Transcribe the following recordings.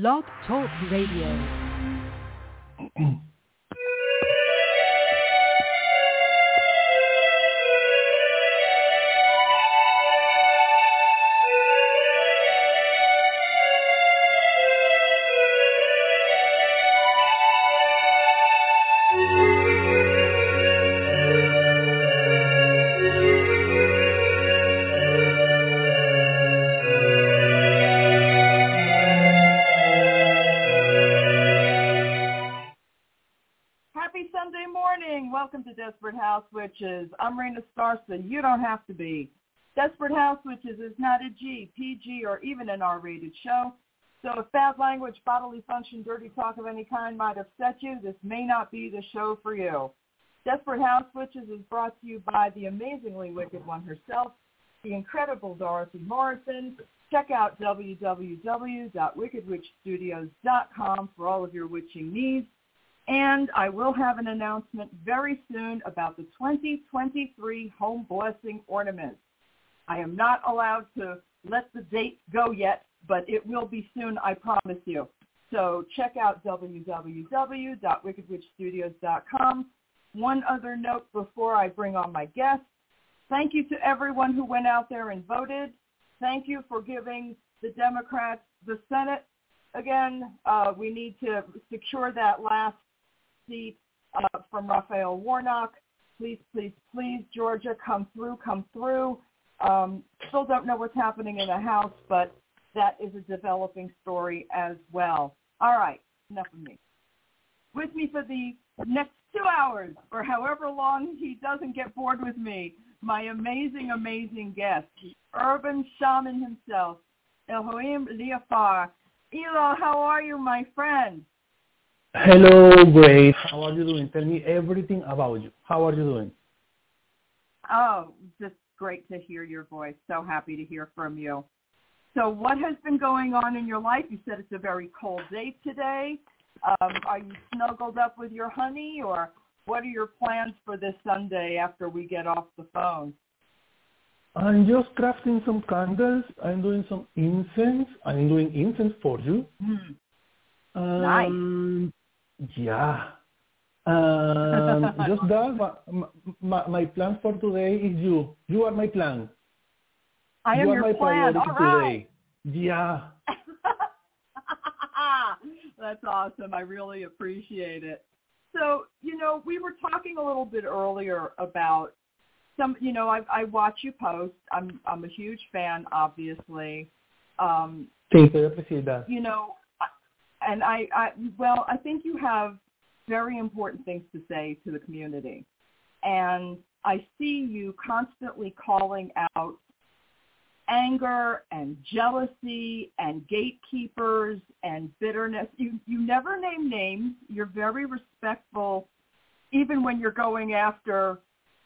Blog Talk Radio. I'm Raina Starsa. You don't have to be. Desperate House Witches is not a G, PG, or even an R-rated show. So if bad language, bodily function, dirty talk of any kind might upset you, this may not be the show for you. Desperate House Witches is brought to you by the amazingly wicked one herself, the incredible Dorothy Morrison. Check out www.wickedwitchstudios.com for all of your witching needs. And I will have an announcement very soon about the 2023 Home Blessing Ornaments. I am not allowed to let the date go yet, but it will be soon, I promise you. So check out www.wickedwitchstudios.com. One other note before I bring on my guests. Thank you to everyone who went out there and voted. Thank you for giving the Democrats the Senate. Again, uh, we need to secure that last uh, from Raphael Warnock. Please, please, please, Georgia, come through, come through. Um, still don't know what's happening in the House, but that is a developing story as well. All right, enough of me. With me for the next two hours, or however long he doesn't get bored with me, my amazing, amazing guest, the urban shaman himself, Elhoim Leafar. Elo, how are you, my friend? Hello, great. How are you doing? Tell me everything about you. How are you doing? Oh, just great to hear your voice. So happy to hear from you. So what has been going on in your life? You said it's a very cold day today. Um, are you snuggled up with your honey or what are your plans for this Sunday after we get off the phone? I'm just crafting some candles. I'm doing some incense. I'm doing incense for you. Hmm. Um, Yeah. Um, just that. My, my, my plan for today is you. You are my plan. I am you are your my plan. priority All right. today. Yeah. That's awesome. I really appreciate it. So, you know, we were talking a little bit earlier about some, you know, I, I watch you post. I'm, I'm a huge fan, obviously. Um, Thank you. I appreciate that. you know, and I, I, well, I think you have very important things to say to the community. And I see you constantly calling out anger and jealousy and gatekeepers and bitterness. You you never name names. You're very respectful even when you're going after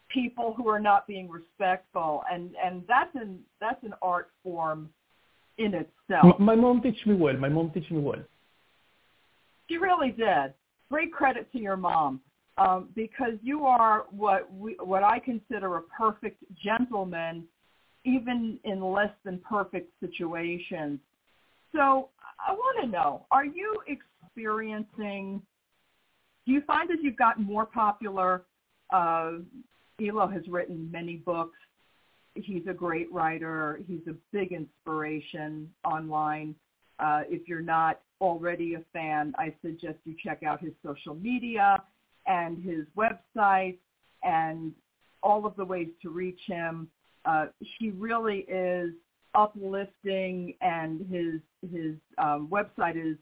people who are not being respectful and and that's an that's an art form in itself. My mom teach me well. My mom teach me well. She really did. Great credit to your mom um, because you are what we, what I consider a perfect gentleman, even in less than perfect situations. So I want to know: Are you experiencing? Do you find as you've gotten more popular? Uh, Elo has written many books. He's a great writer. He's a big inspiration online. Uh, if you're not already a fan, I suggest you check out his social media and his website and all of the ways to reach him. Uh, he really is uplifting, and his his um, website is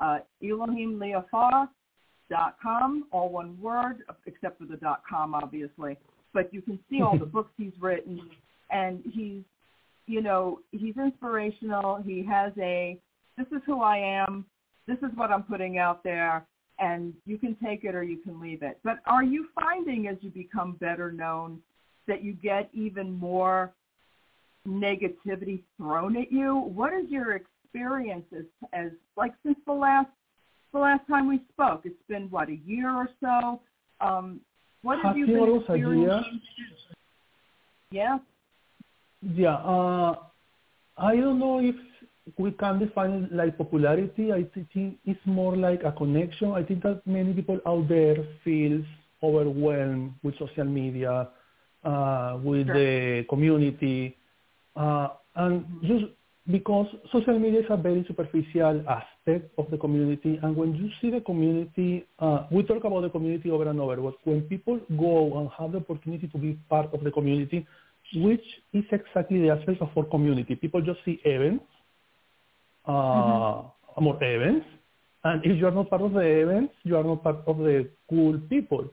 uh, ElhoimLeafar.com, all one word, except for the dot .com, obviously. But you can see all the books he's written, and he's, you know, he's inspirational. He has a this is who I am, this is what I'm putting out there, and you can take it or you can leave it. But are you finding as you become better known that you get even more negativity thrown at you? What is your experience as, as like since the last the last time we spoke? It's been what a year or so. Um, what have you been experiencing? Yeah. Yeah. Uh, I don't know if we can define it like popularity. I think it's more like a connection. I think that many people out there feels overwhelmed with social media, uh, with sure. the community, uh, and just because social media is a very superficial aspect of the community, and when you see the community, uh, we talk about the community over and over, but when people go and have the opportunity to be part of the community, which is exactly the aspect of our community, people just see events, uh, mm-hmm. more events, and if you are not part of the events, you are not part of the cool people.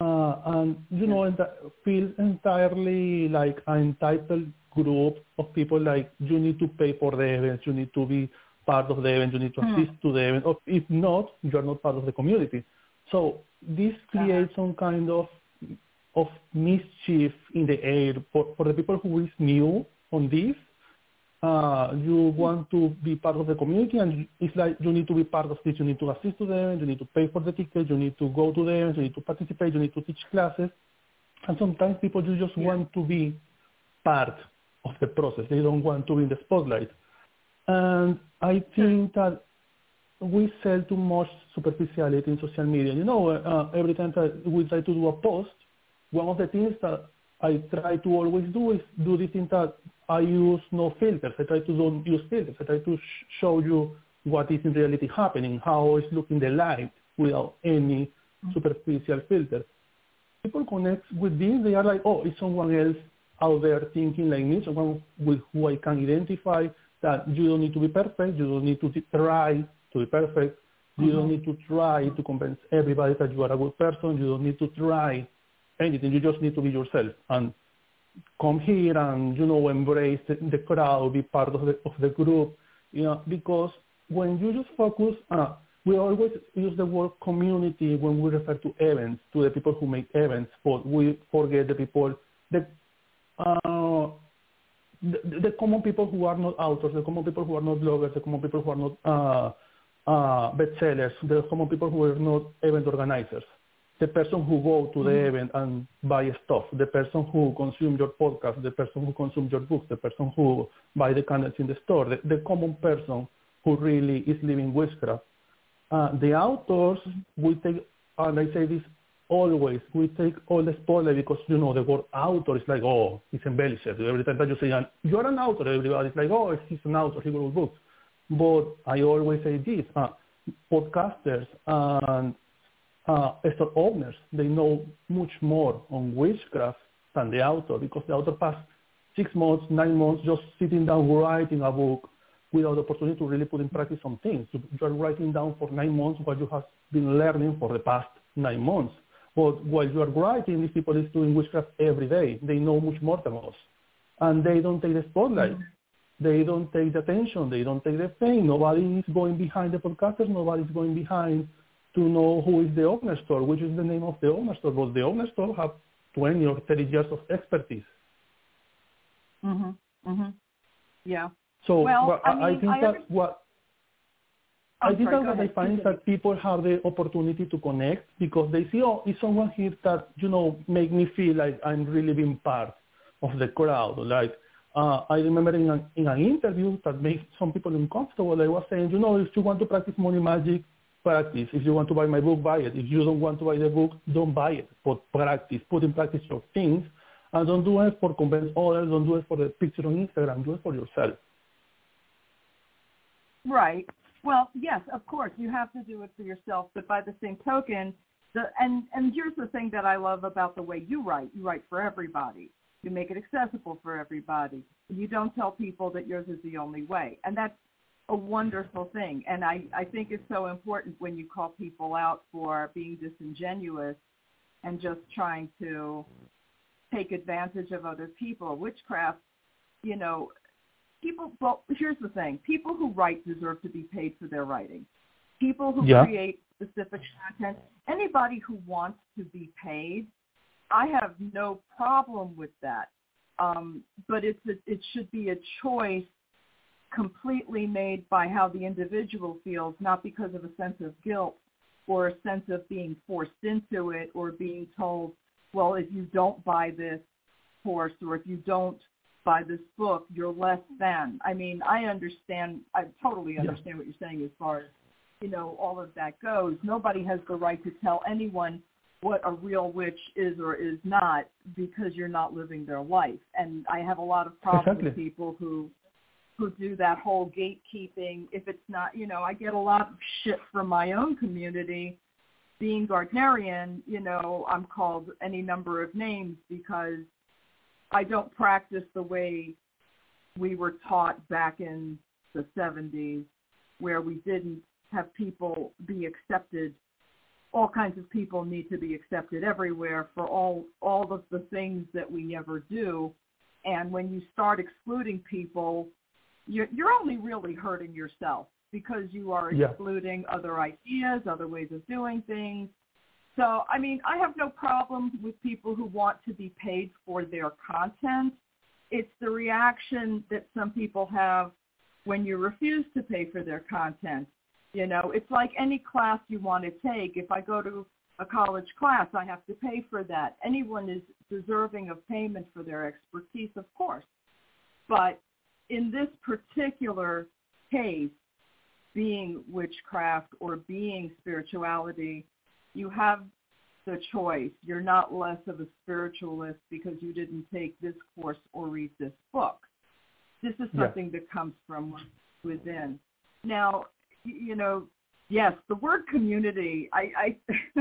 Uh, and you know, it feels entirely like an entitled group of people like you need to pay for the events, you need to be part of the event, you need to hmm. assist mm. to the event. Or if not, you are not part of the community. So this creates some kind of of mischief in the air for, for the people who is new on this. Uh, you want to be part of the community and it's like you need to be part of this. You need to assist to the event, you need to pay for the ticket, you need to go to them, you need to participate, you need to teach classes. And sometimes people just yeah. want to be part of the process. They don't want to be in the spotlight. And I think that we sell too much superficiality in social media. You know, uh, every time that we try to do a post, one of the things that I try to always do is do this thing that I use no filters. I try to don't use filters. I try to sh- show you what is in reality happening, how it's looking the light without any superficial filter. People connect with this. They are like, oh, it's someone else out there thinking like me, someone with who I can identify that you don't need to be perfect, you don't need to try to be perfect, you mm-hmm. don't need to try to convince everybody that you are a good person, you don't need to try anything, you just need to be yourself and come here and, you know, embrace the, the crowd, be part of the, of the group, you know, because when you just focus, uh, we always use the word community when we refer to events, to the people who make events, but we forget the people, the uh, the, the, common people who are not authors, the common people who are not bloggers, the common people who are not uh, uh, bestsellers, the common people who are not event organizers, the person who go to the mm-hmm. event and buy stuff, the person who consume your podcast, the person who consume your books, the person who buy the candles in the store, the, the common person who really is living witchcraft. Uh, the authors will take, and I say this always we take all the spotlight because you know the word author is like oh it's embellished. Every time that you say you're an author everybody's like oh he's an author. He wrote books. But I always say this uh, podcasters and uh, store owners they know much more on witchcraft than the author because the author passed six months nine months just sitting down writing a book without the opportunity to really put in practice some things. You are writing down for nine months what you have been learning for the past nine months. But while you are writing, these people is doing witchcraft every day. They know much more than us. And they don't take the spotlight. They don't take the attention. They don't take the fame. Nobody is going behind the podcasters. Nobody is going behind to know who is the owner store, which is the name of the owner store. But the owner store have 20 or 30 years of expertise. Mhm. Mhm. Yeah. So well, I, mean, I think I that what I think that what I find is that people have the opportunity to connect because they see, oh, is someone here that, you know, make me feel like I'm really being part of the crowd. Like, uh, I remember in an, in an interview that made some people uncomfortable, I was saying, you know, if you want to practice money magic, practice. If you want to buy my book, buy it. If you don't want to buy the book, don't buy it. But practice, put in practice your things, and don't do it for convince others. Don't do it for the picture on Instagram. Do it for yourself. Right. Well, yes, of course, you have to do it for yourself, but by the same token, the and and here's the thing that I love about the way you write. You write for everybody. You make it accessible for everybody. You don't tell people that yours is the only way, and that's a wonderful thing. And I I think it's so important when you call people out for being disingenuous and just trying to take advantage of other people. Witchcraft, you know, people, well, here's the thing. People who write deserve to be paid for their writing. People who yeah. create specific content, anybody who wants to be paid, I have no problem with that. Um, but it's a, it should be a choice completely made by how the individual feels, not because of a sense of guilt or a sense of being forced into it or being told, well, if you don't buy this course or if you don't buy this book, you're less than. I mean, I understand, I totally understand yeah. what you're saying as far as, you know, all of that goes. Nobody has the right to tell anyone what a real witch is or is not because you're not living their life. And I have a lot of problems exactly. with people who who do that whole gatekeeping. If it's not, you know, I get a lot of shit from my own community. Being Gardnerian, you know, I'm called any number of names because I don't practice the way we were taught back in the 70s where we didn't have people be accepted all kinds of people need to be accepted everywhere for all all of the things that we ever do and when you start excluding people you're you're only really hurting yourself because you are excluding yeah. other ideas other ways of doing things so, I mean, I have no problem with people who want to be paid for their content. It's the reaction that some people have when you refuse to pay for their content. You know, it's like any class you want to take. If I go to a college class, I have to pay for that. Anyone is deserving of payment for their expertise, of course. But in this particular case, being witchcraft or being spirituality, you have the choice. You're not less of a spiritualist because you didn't take this course or read this book. This is something yeah. that comes from within. Now, you know, yes, the word community, I, I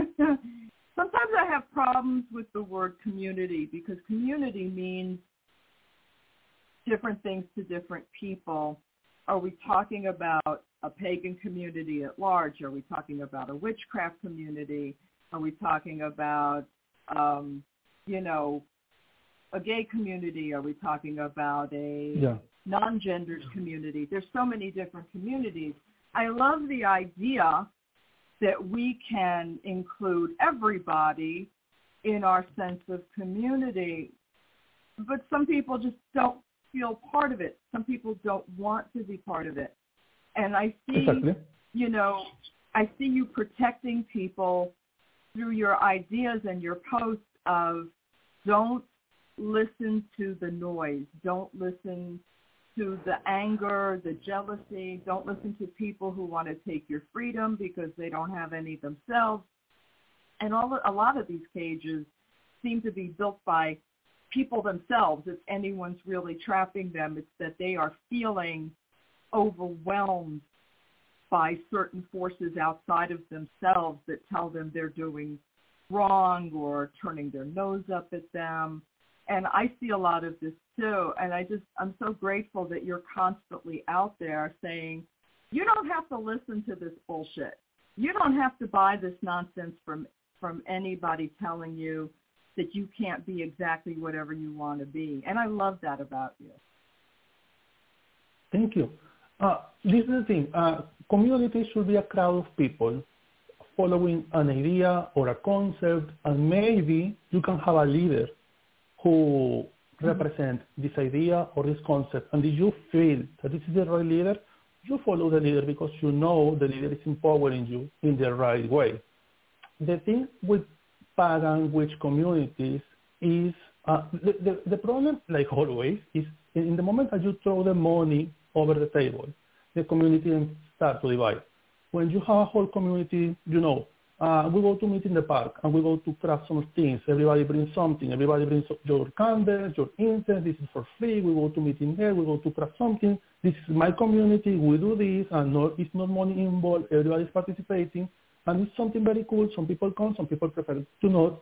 sometimes I have problems with the word community because community means different things to different people. Are we talking about a pagan community at large? Are we talking about a witchcraft community? Are we talking about, um, you know, a gay community? Are we talking about a yeah. non-gendered community? There's so many different communities. I love the idea that we can include everybody in our sense of community. But some people just don't feel part of it. Some people don't want to be part of it. And I see, exactly. you know, I see you protecting people through your ideas and your posts of don't listen to the noise. Don't listen to the anger, the jealousy. Don't listen to people who want to take your freedom because they don't have any themselves. And all a lot of these cages seem to be built by people themselves. If anyone's really trapping them, it's that they are feeling overwhelmed by certain forces outside of themselves that tell them they're doing wrong or turning their nose up at them. And I see a lot of this too. And I just, I'm so grateful that you're constantly out there saying, you don't have to listen to this bullshit. You don't have to buy this nonsense from, from anybody telling you that you can't be exactly whatever you want to be. And I love that about you. Thank you. Uh, this is the thing. Uh, community should be a crowd of people following an idea or a concept, and maybe you can have a leader who mm-hmm. represents this idea or this concept, and if you feel that this is the right leader, you follow the leader because you know the leader is empowering you in the right way. The thing with pagan witch communities is uh, the, the, the problem, like always, is in the moment that you throw the money over the table. The community starts to divide. When you have a whole community, you know, uh, we go to meet in the park and we go to craft some things. Everybody brings something. Everybody brings your candles, your incense. This is for free. We go to meet in there. We go to craft something. This is my community. We do this, and no, it's not money involved. Everybody's participating, and it's something very cool. Some people come, some people prefer to not.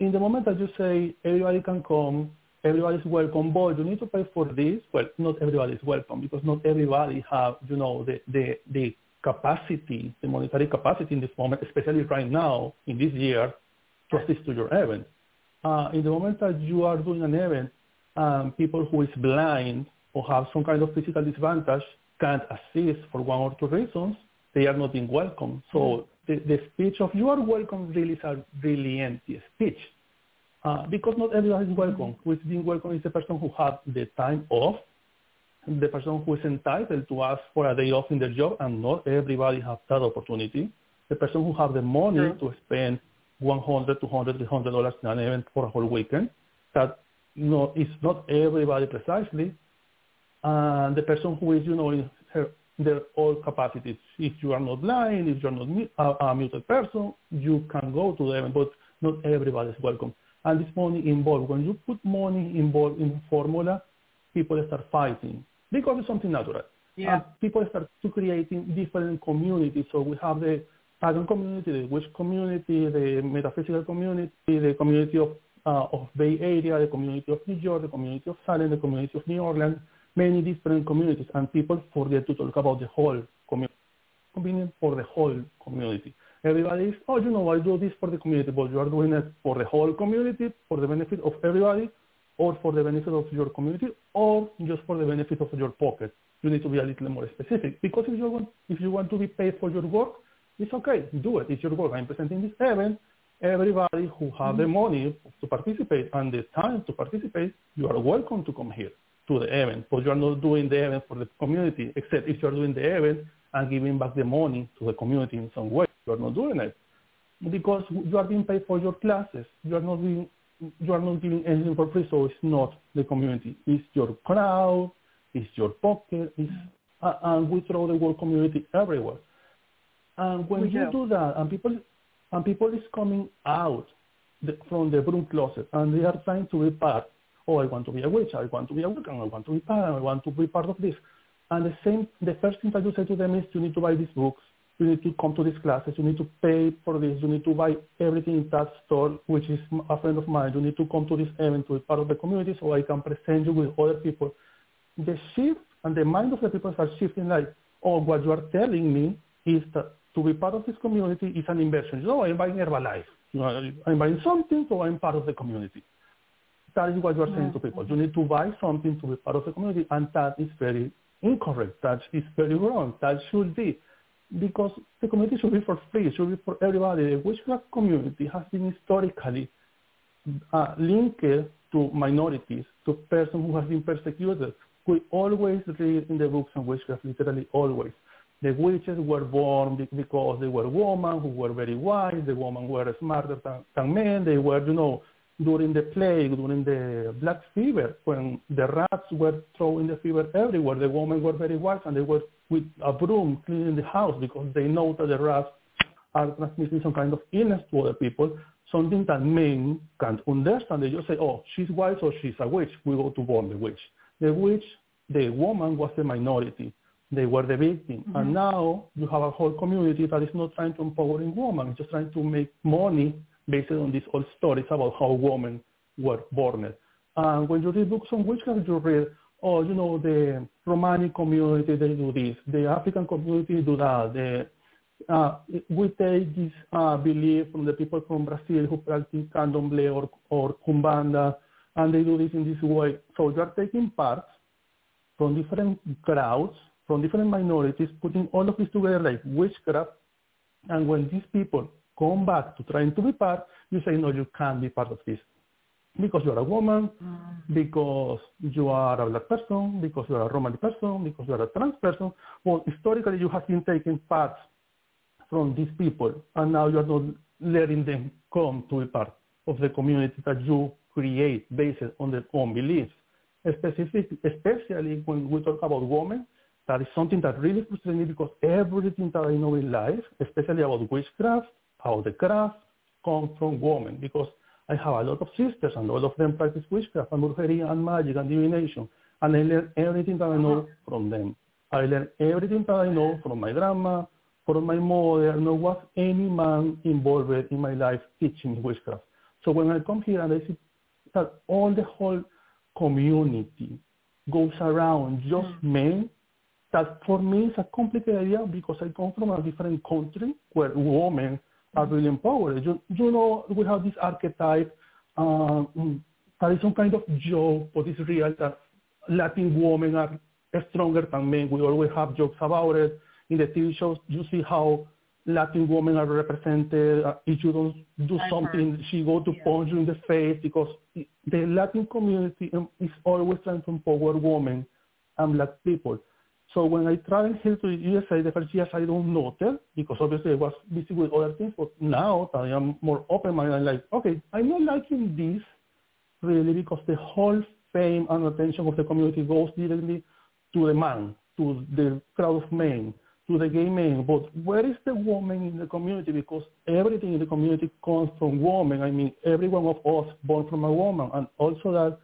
In the moment that you say everybody can come, everybody is welcome, but you need to pay for this. Well, not everybody is welcome because not everybody have, you know, the, the, the capacity, the monetary capacity in this moment, especially right now in this year, to assist to your event. Uh, in the moment that you are doing an event, um, people who is blind or have some kind of physical disadvantage can't assist for one or two reasons. They are not being welcome. So mm-hmm. the, the speech of you are welcome really is a really empty speech uh, because not everyone is welcome. Who is being welcome is the person who has the time off, the person who is entitled to ask for a day off in their job, and not everybody has that opportunity. The person who has the money to spend 100, 200, 300 dollars in an event for a whole weekend, that no, it's not everybody precisely. And the person who is, you know, in her, their all capacities. If you are not blind, if you're not a, a muted person, you can go to them, but not everybody is welcome. And this money involved, when you put money involved in formula, people start fighting because it's something natural. Yeah. And people start to creating different communities. So we have the pagan community, the witch community, the metaphysical community, the community of uh, of Bay Area, the community of New York, the community of Salem, the community of New Orleans, many different communities, and people forget to talk about the whole community. Convenient for the whole community. Everybody is, oh, you know, I do this for the community, but you are doing it for the whole community, for the benefit of everybody, or for the benefit of your community, or just for the benefit of your pocket. You need to be a little more specific. Because if you want, if you want to be paid for your work, it's okay, do it. It's your work. I'm presenting this event. Everybody who have mm-hmm. the money to participate and the time to participate, you are welcome to come here to the event. But you are not doing the event for the community, except if you are doing the event and giving back the money to the community in some way. You are not doing it because you are being paid for your classes. You are not doing, you are not giving anything for free, so it's not the community. It's your crowd, it's your pocket, it's, uh, and we throw the word community everywhere. And when we you do. do that, and people and people is coming out the, from the broom closet, and they are trying to be part. Oh, I want to be a witch. I want to be a Wiccan. I want to be part. I want to be part of this. And the same, the first thing that you say to them is, you need to buy these books. You need to come to these classes. You need to pay for this. You need to buy everything in that store, which is a friend of mine. You need to come to this event to be part of the community so I can present you with other people. The shift and the mind of the people are shifting like, oh, what you are telling me is that to be part of this community is an inversion. You know, I'm buying Herbalife. You know, I'm buying something, so I'm part of the community. That is what you are saying to people. You need to buy something to be part of the community, and that is very incorrect. That is very wrong. That should be because the community should be for free. It should be for everybody. The witchcraft community has been historically uh, linked to minorities, to persons who have been persecuted. We always read in the books on witchcraft, literally always. The witches were born because they were women who were very wise. The women were smarter than, than men. They were, you know, during the plague, during the black fever, when the rats were throwing the fever everywhere, the women were very wise and they were with a broom cleaning the house because they know that the rats are transmitting some kind of illness to other people, something that men can't understand. They just say, oh, she's wise or she's a witch. We go to burn the witch. The witch, the woman was the minority. They were the victim. Mm-hmm. And now you have a whole community that is not trying to empower women, it's just trying to make money based on these old stories about how women were born. And when you read books on witchcraft, you read, oh, you know, the Romani community, they do this. The African community do that. The, uh, we take this uh, belief from the people from Brazil who practice candomblé or, or and they do this in this way. So you are taking parts from different crowds from different minorities, putting all of this together like witchcraft. And when these people come back to trying to be part, you say, no, you can't be part of this. Because you are a woman, mm. because you are a black person, because you are a Romani person, because you are a trans person. Well, historically, you have been taking parts from these people, and now you are not letting them come to be part of the community that you create based on their own beliefs. Specific, especially when we talk about women, that is something that really frustrates me because everything that I know in life, especially about witchcraft, about the craft, comes from women because I have a lot of sisters and all of them practice witchcraft and brujeria and magic and divination. And I learn everything that I know uh-huh. from them. I learn everything that I know from my grandma, from my mother. No was any man involved in my life teaching me witchcraft. So when I come here and I see that all the whole community goes around just mm. men that for me is a complicated idea because I come from a different country where women are really empowered. You, you know, we have this archetype uh, that is some kind of joke, but it's real that Latin women are stronger than men. We always have jokes about it. In the TV shows, you see how Latin women are represented. Uh, if you don't do something, she go to yeah. punch you in the face because the Latin community is always trying to empower women and black people. So when I traveled here to the USA, the first years I don't that because obviously I was busy with other things. But now I am more open-minded, I'm like, okay, I'm not liking this really because the whole fame and attention of the community goes directly to the man, to the crowd of men, to the gay men. But where is the woman in the community? Because everything in the community comes from women. I mean, every one of us born from a woman. And also that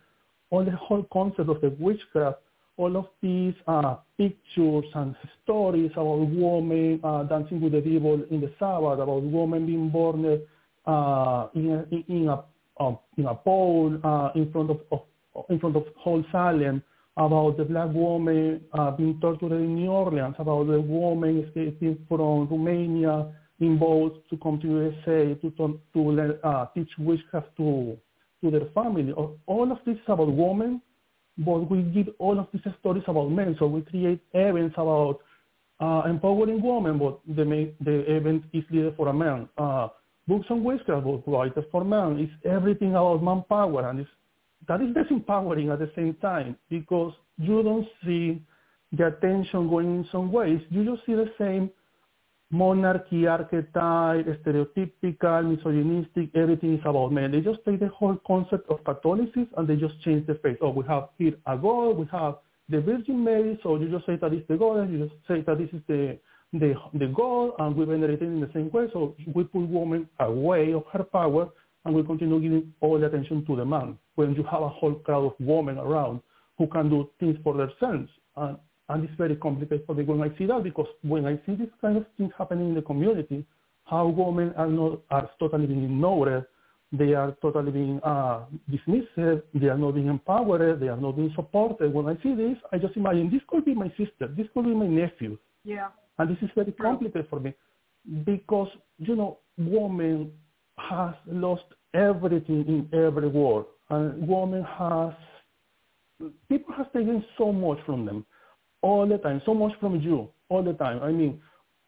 all the whole concept of the witchcraft, all of these uh, pictures and stories about women uh, dancing with the devil in the Sabbath, about women being born uh, in, a, in, a uh, in a pole uh, in front of, of in front of whole Salem, about the black woman uh, being tortured in New Orleans, about the woman escaping from Romania in boats to come to USA to to, to teach witchcraft to to their family. All of this is about women, but we give all of these stories about men. So we create events about uh, empowering women, but the main, the event is leader for a man. Uh, books on witchcraft, but writers for men. It's everything about manpower, and it's that is disempowering at the same time because you don't see the attention going in some ways. You just see the same monarchy archetype, stereotypical, misogynistic, everything is about men. They just take the whole concept of Catholicism and they just change the face. Oh, we have here a god, we have the Virgin Mary, so you just say that is the goddess, you just say that this is the the the god, and we venerate it in the same way. So we put woman away of her power and we continue giving all the attention to the man when you have a whole crowd of women around who can do things for themselves. And, and it's very complicated for me when I see that because when I see this kind of things happening in the community, how women are not are totally being ignored, they are totally being uh, dismissed, they are not being empowered, they are not being supported. When I see this, I just imagine this could be my sister, this could be my nephew. Yeah. And this is very complicated for me because, you know, women has lost everything in every war. And women has, people have taken so much from them all the time, so much from you all the time. I mean,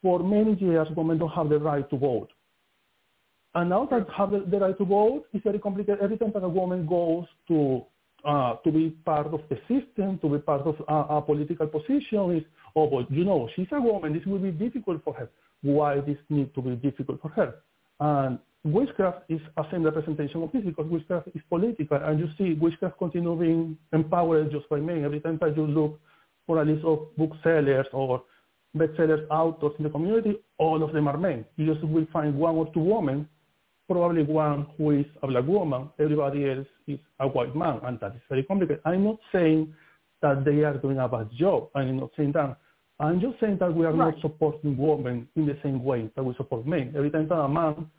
for many years, women don't have the right to vote. And now that have the, the right to vote, it's very complicated. Every time that a woman goes to uh, to be part of the system, to be part of a, a political position, is oh, but you know, she's a woman. This will be difficult for her. Why this need to be difficult for her? And witchcraft is a same representation of this because witchcraft is political, and you see witchcraft continue being empowered just by men. Every time that you look for a list of booksellers or bestsellers authors in the community, all of them are men. You just will find one or two women, probably one who is a black woman. Everybody else is a white man, and that is very complicated. I'm not saying that they are doing a bad job. I'm not saying that. I'm just saying that we are right. not supporting women in the same way that we support men. Every time that a man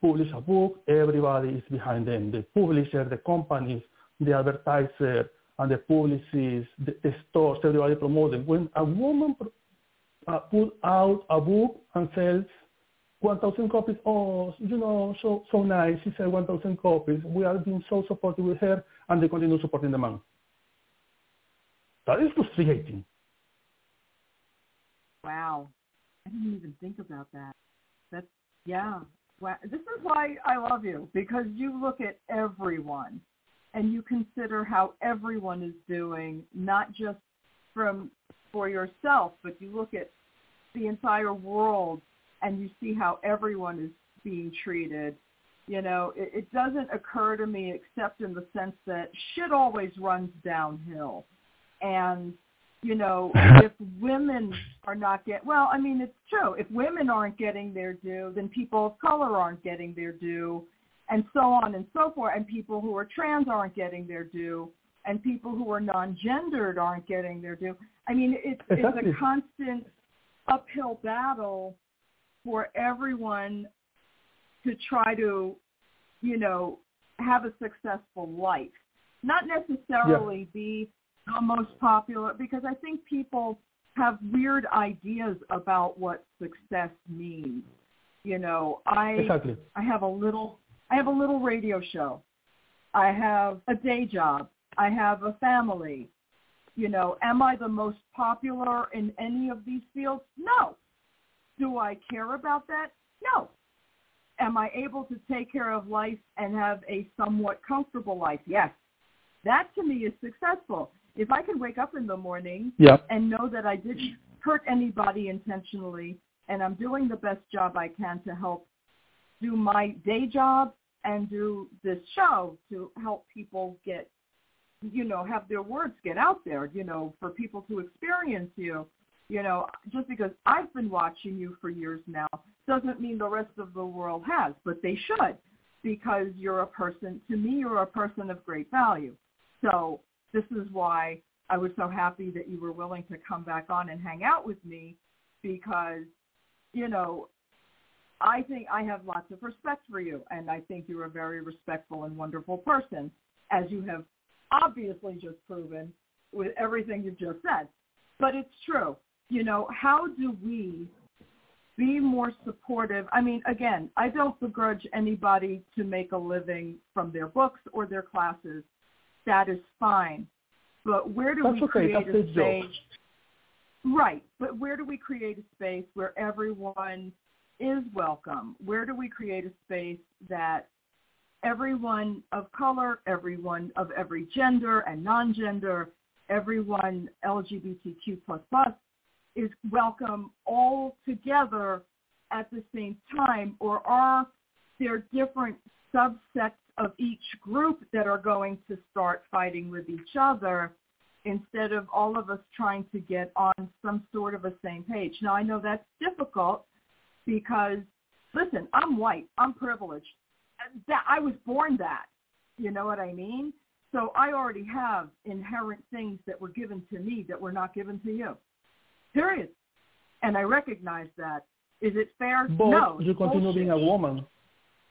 publishes a book, everybody is behind them. The publisher, the companies, the advertiser, and the publicists, the, the stores, everybody promoting. When a woman uh, put out a book and sells 1,000 copies, oh, you know, so so nice. She said 1,000 copies. We are being so supportive with her, and they continue supporting the man. That is frustrating. Wow, I didn't even think about that. That's yeah. This is why I love you because you look at everyone and you consider how everyone is doing, not just from for yourself, but you look at the entire world and you see how everyone is being treated. You know, it, it doesn't occur to me except in the sense that shit always runs downhill. And you know, if women are not get well, I mean it's true. If women aren't getting their due, then people of color aren't getting their due, and so on and so forth. And people who are trans aren't getting their due, and people who are non-gendered aren't getting their due. I mean, it's it's a constant uphill battle for everyone to try to, you know, have a successful life. Not necessarily yeah. be the most popular because I think people have weird ideas about what success means. You know, I exactly. I have a little I have a little radio show. I have a day job. I have a family. You know, am I the most popular in any of these fields? No. Do I care about that? No. Am I able to take care of life and have a somewhat comfortable life? Yes. That to me is successful if I can wake up in the morning yep. and know that I didn't hurt anybody intentionally and I'm doing the best job I can to help do my day job and do this show to help people get, you know, have their words get out there, you know, for people to experience you. You know, just because I've been watching you for years now doesn't mean the rest of the world has, but they should because you're a person, to me, you're a person of great value. So this is why I was so happy that you were willing to come back on and hang out with me because, you know, I think I have lots of respect for you, and I think you're a very respectful and wonderful person, as you have obviously just proven with everything you've just said. But it's true. You know, how do we be more supportive? I mean, again, I don't begrudge anybody to make a living from their books or their classes. That is fine. But where do That's we okay. create That's a space? Right. But where do we create a space where everyone is welcome? Where do we create a space that everyone of color, everyone of every gender and non-gender, everyone LGBTQ plus plus is welcome all together at the same time, or are there different subsets of each group that are going to start fighting with each other instead of all of us trying to get on some sort of a same page? Now, I know that's difficult because, listen, I'm white. I'm privileged. That I was born that. You know what I mean? So I already have inherent things that were given to me that were not given to you. Period. And I recognize that. Is it fair? But no. you continue bullshit. being a woman.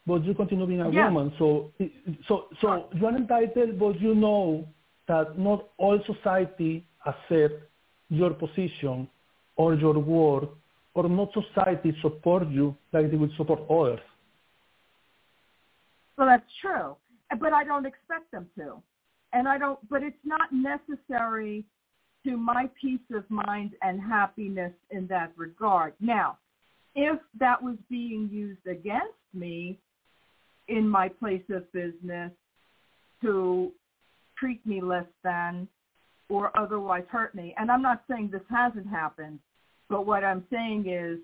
But you continue being a woman. So, so, so you are entitled, but you know that not all society accept your position or your work, or not society support you like they would support others. Well, that's true, but I don't expect them to, and I don't. But it's not necessary to my peace of mind and happiness in that regard. Now, if that was being used against me in my place of business to treat me less than or otherwise hurt me, and I'm not saying this hasn't happened, but what I'm saying is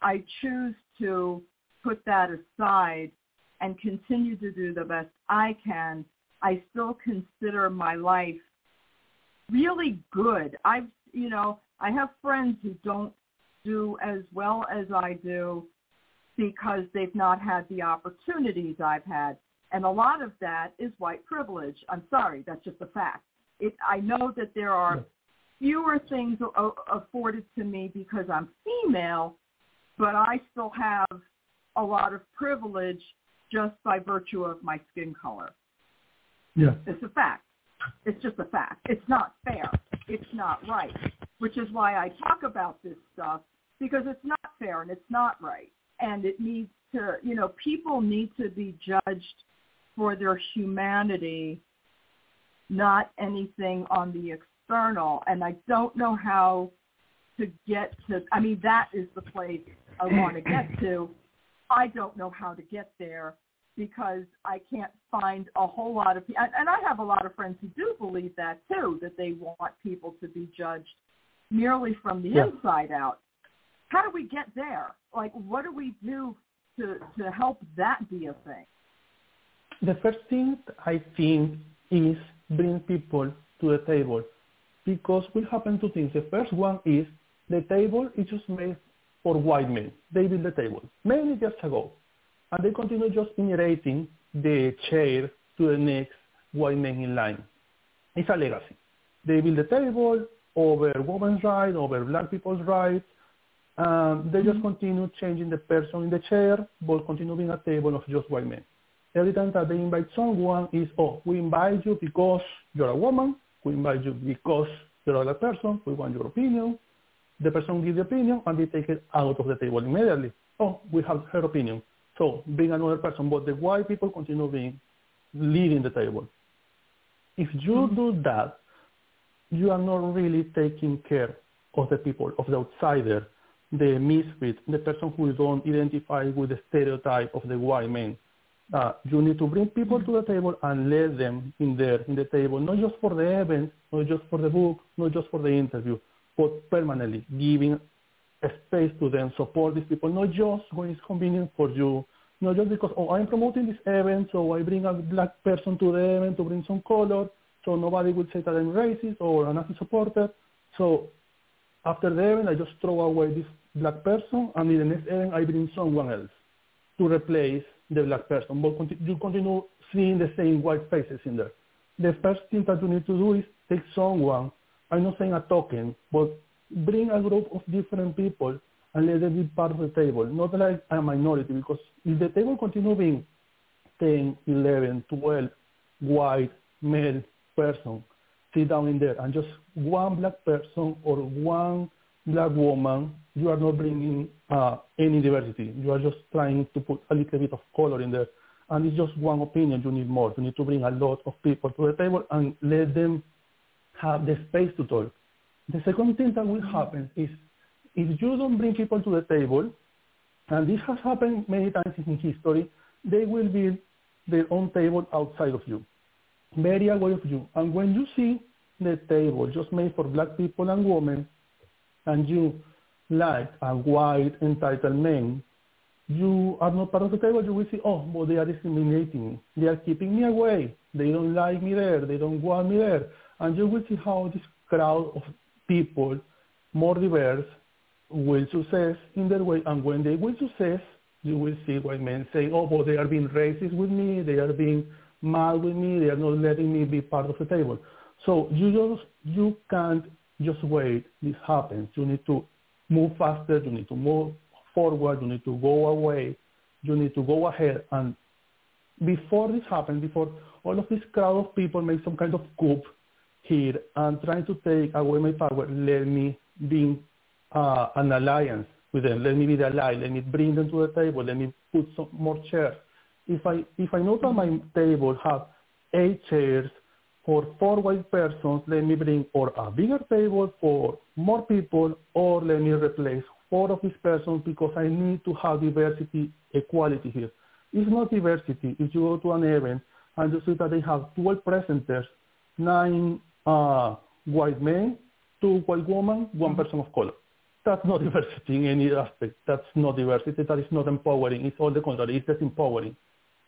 I choose to put that aside and continue to do the best I can. I still consider my life really good. I've, you know, I have friends who don't do as well as I do because they've not had the opportunities I've had. And a lot of that is white privilege. I'm sorry, that's just a fact. It, I know that there are fewer things afforded to me because I'm female, but I still have a lot of privilege just by virtue of my skin color. Yeah. It's a fact. It's just a fact. It's not fair. It's not right, which is why I talk about this stuff because it's not fair and it's not right. And it needs to, you know, people need to be judged for their humanity, not anything on the external. And I don't know how to get to, I mean, that is the place I want to get to. I don't know how to get there because I can't find a whole lot of people. And I have a lot of friends who do believe that too, that they want people to be judged merely from the Yeah. inside out. How do we get there? Like, what do we do to, to help that be a thing? The first thing I think is bring people to the table because will happen two things. The first one is the table is just made for white men. They built the table many years ago, and they continue just inheriting the chair to the next white man in line. It's a legacy. They build the table over women's rights, over black people's rights. Um, they just continue changing the person in the chair, but continue being a table of just white men every time that they invite someone is, oh, we invite you because you're a woman, we invite you because you're a person, we want your opinion. The person gives the opinion and they take it out of the table immediately. Oh, we have her opinion. So being another person, but the white people continue being leading the table. If you hmm. do that, you are not really taking care of the people, of the outsider, the misfit, the person who don't identify with the stereotype of the white man uh, you need to bring people to the table and let them in there, in the table, not just for the event, not just for the book, not just for the interview, but permanently giving a space to them, support these people, not just when it's convenient for you Not just because, oh, I'm promoting this event, so I bring a black person to the event to bring some color, so nobody would say that I'm racist or an Nazi supporter. So after the event, I just throw away this black person, and in the next event, I bring someone else to replace the black person. But you continue seeing the same white faces in there. The first thing that you need to do is take someone, I'm not saying a token, but bring a group of different people and let them be part of the table, not like a minority, because if the table continues being 10, 11, 12 white male person sit down in there and just one black person or one black woman, you are not bringing uh, any diversity. You are just trying to put a little bit of color in there. And it's just one opinion. You need more. You need to bring a lot of people to the table and let them have the space to talk. The second thing that will happen is if you don't bring people to the table, and this has happened many times in history, they will build their own table outside of you, very away of you. And when you see the table just made for black people and women, and you like a white entitled man, you are not part of the table, you will see, oh, well, they are discriminating. They are keeping me away. They don't like me there. They don't want me there. And you will see how this crowd of people, more diverse, will success in their way. And when they will success, you will see white men saying, oh, well, they are being racist with me. They are being mad with me. They are not letting me be part of the table. So you just, you can't just wait. This happens. You need to move faster. You need to move forward. You need to go away. You need to go ahead. And before this happens, before all of this crowd of people make some kind of coup here and trying to take away my power, let me be uh, an alliance with them. Let me be the ally. Let me bring them to the table. Let me put some more chairs. If I if I know that my table have eight chairs for four white persons, let me bring or a bigger table for more people, or let me replace four of these persons because I need to have diversity, equality here. It's not diversity if you go to an event and you see that they have 12 presenters, nine uh, white men, two white women, one mm-hmm. person of color. That's not diversity in any aspect. That's not diversity. That is not empowering. It's all the contrary. It's disempowering.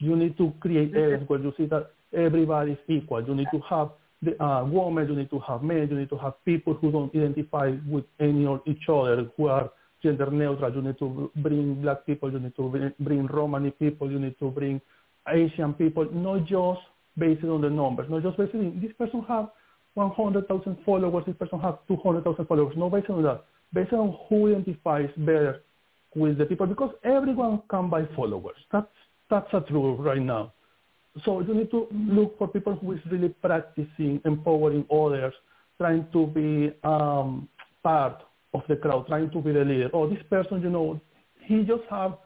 You need to create areas where you see that everybody is equal. You need to have the uh, women, you need to have men, you need to have people who don't identify with any or each other, who are gender neutral. You need to bring black people, you need to bring Romani people, you need to bring Asian people, not just based on the numbers, not just based on this person have 100,000 followers, this person has 200,000 followers, not based on that, based on who identifies better with the people, because everyone can buy followers. That's, that's a truth right now. So you need to look for people who is really practicing empowering others, trying to be um, part of the crowd, trying to be the leader. Oh, this person, you know, he just have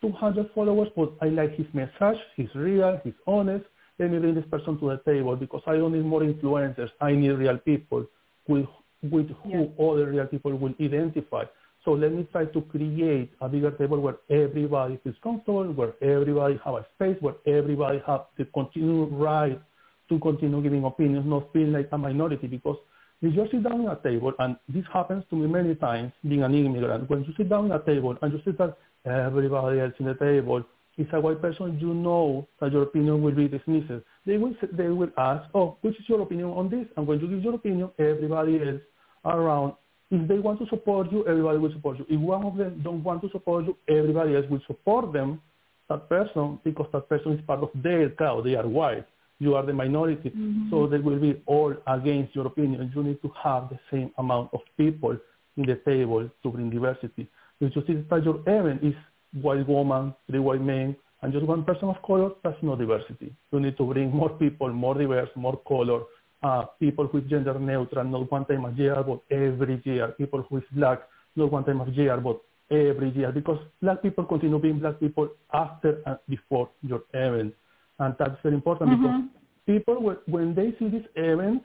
200 followers, but I like his message. He's real. He's honest. Let me bring this person to the table because I don't need more influencers. I need real people with with who yeah. other real people will identify. So let me try to create a bigger table where everybody feels comfortable, where everybody have a space, where everybody have the continued right to continue giving opinions, not feel like a minority. Because if you sit down at a table, and this happens to me many times, being an immigrant, when you sit down at a table and you see that everybody else in the table is a white person, you know that your opinion will be dismissed. They will, they will ask, oh, which is your opinion on this? And when you give your opinion, everybody else around if they want to support you, everybody will support you. If one of them don't want to support you, everybody else will support them, that person, because that person is part of their crowd. They are white. You are the minority. Mm-hmm. So they will be all against your opinion. You need to have the same amount of people in the table to bring diversity. If you see that your event is white woman, three white men, and just one person of color, that's no diversity. You need to bring more people, more diverse, more color, uh, people who is gender neutral, not one time a year, but every year. People who is black, not one time a year, but every year. Because black people continue being black people after and before your event. And that's very important mm-hmm. because people, when they see these events,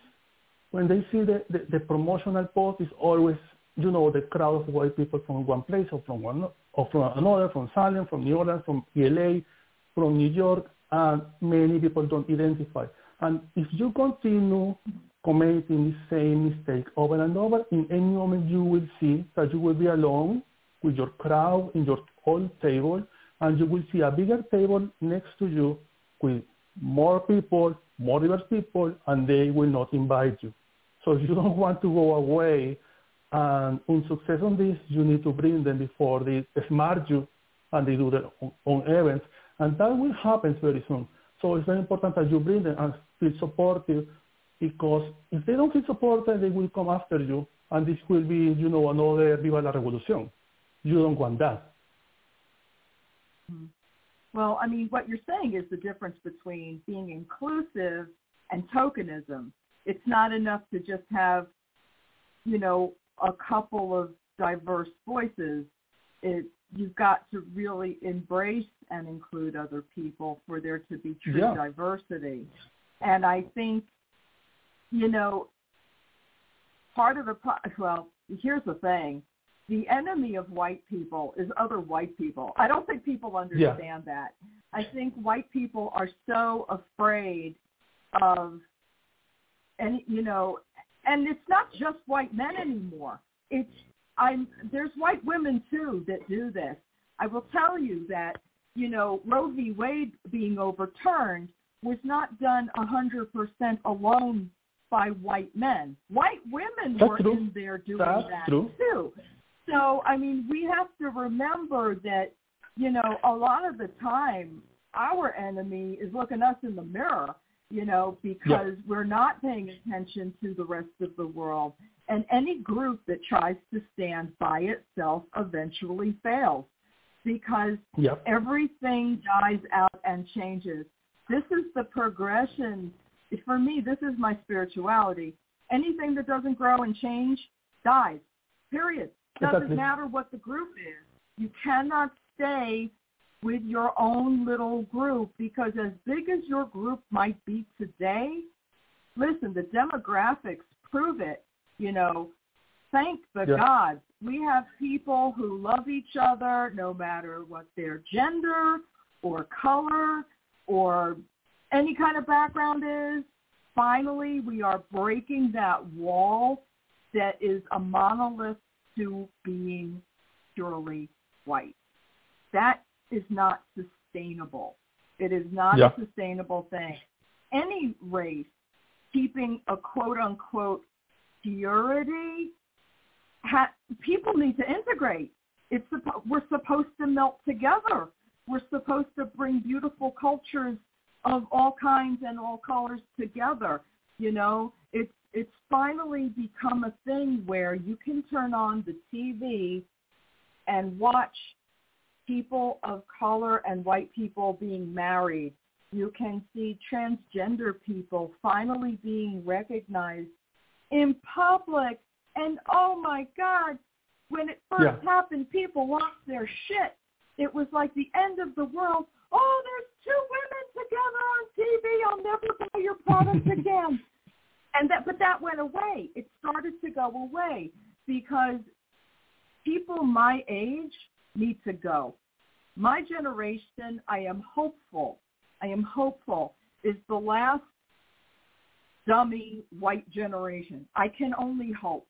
when they see the, the, the promotional post, is always, you know, the crowd of white people from one place or from one or from another, from Salem, from New Orleans, from LA, from New York, and many people don't identify. And if you continue committing the same mistake over and over, in any moment you will see that you will be alone with your crowd in your whole table, and you will see a bigger table next to you with more people, more diverse people, and they will not invite you. So you don't want to go away and in success on this, you need to bring them before they smart you and they do their own events. And that will happen very soon. So it's very important that you bring them and feel supportive because if they don't feel supported, they will come after you and this will be, you know, another Viva la Revolución. You don't want that. Mm-hmm. Well, I mean, what you're saying is the difference between being inclusive and tokenism. It's not enough to just have, you know, a couple of diverse voices. It, you've got to really embrace and include other people for there to be true yeah. diversity. And I think, you know, part of the well, here's the thing: the enemy of white people is other white people. I don't think people understand yeah. that. I think white people are so afraid of, and you know, and it's not just white men anymore. It's I'm there's white women too that do this. I will tell you that you know Roe v. Wade being overturned was not done a hundred percent alone by white men. White women That's were true. in there doing That's that true. too. So I mean, we have to remember that you know a lot of the time our enemy is looking us in the mirror you know, because yeah. we're not paying attention to the rest of the world. And any group that tries to stand by itself eventually fails because yep. everything dies out and changes. This is the progression. For me, this is my spirituality. Anything that doesn't grow and change dies. Period. Doesn't exactly. matter what the group is. You cannot stay with your own little group because as big as your group might be today, listen, the demographics prove it. You know, thank the yeah. gods. We have people who love each other no matter what their gender or color or any kind of background is. Finally, we are breaking that wall that is a monolith to being purely white. That is not sustainable. It is not yeah. a sustainable thing. Any race keeping a quote unquote purity, ha- people need to integrate. It's we're supposed to melt together. We're supposed to bring beautiful cultures of all kinds and all colors together. You know, it's it's finally become a thing where you can turn on the TV and watch people of color and white people being married. You can see transgender people finally being recognized in public. And oh my God, when it first yeah. happened, people lost their shit. It was like the end of the world. Oh, there's two women together on TV. I'll never buy your product again. and that, but that went away. It started to go away because people my age need to go. My generation, I am hopeful, I am hopeful, is the last dummy white generation. I can only hope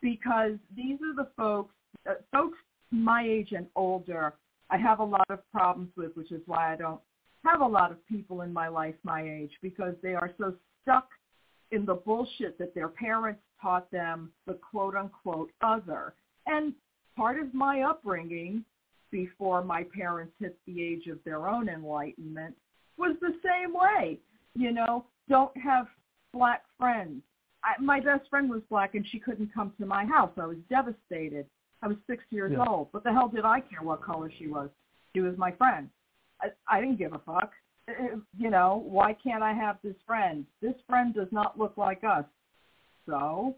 because these are the folks, uh, folks my age and older, I have a lot of problems with, which is why I don't have a lot of people in my life my age because they are so stuck in the bullshit that their parents taught them, the quote unquote other. And part of my upbringing before my parents hit the age of their own enlightenment was the same way. You know, don't have black friends. I, my best friend was black and she couldn't come to my house. I was devastated. I was six years yeah. old. What the hell did I care what color she was? She was my friend. I, I didn't give a fuck. Uh, you know, why can't I have this friend? This friend does not look like us. So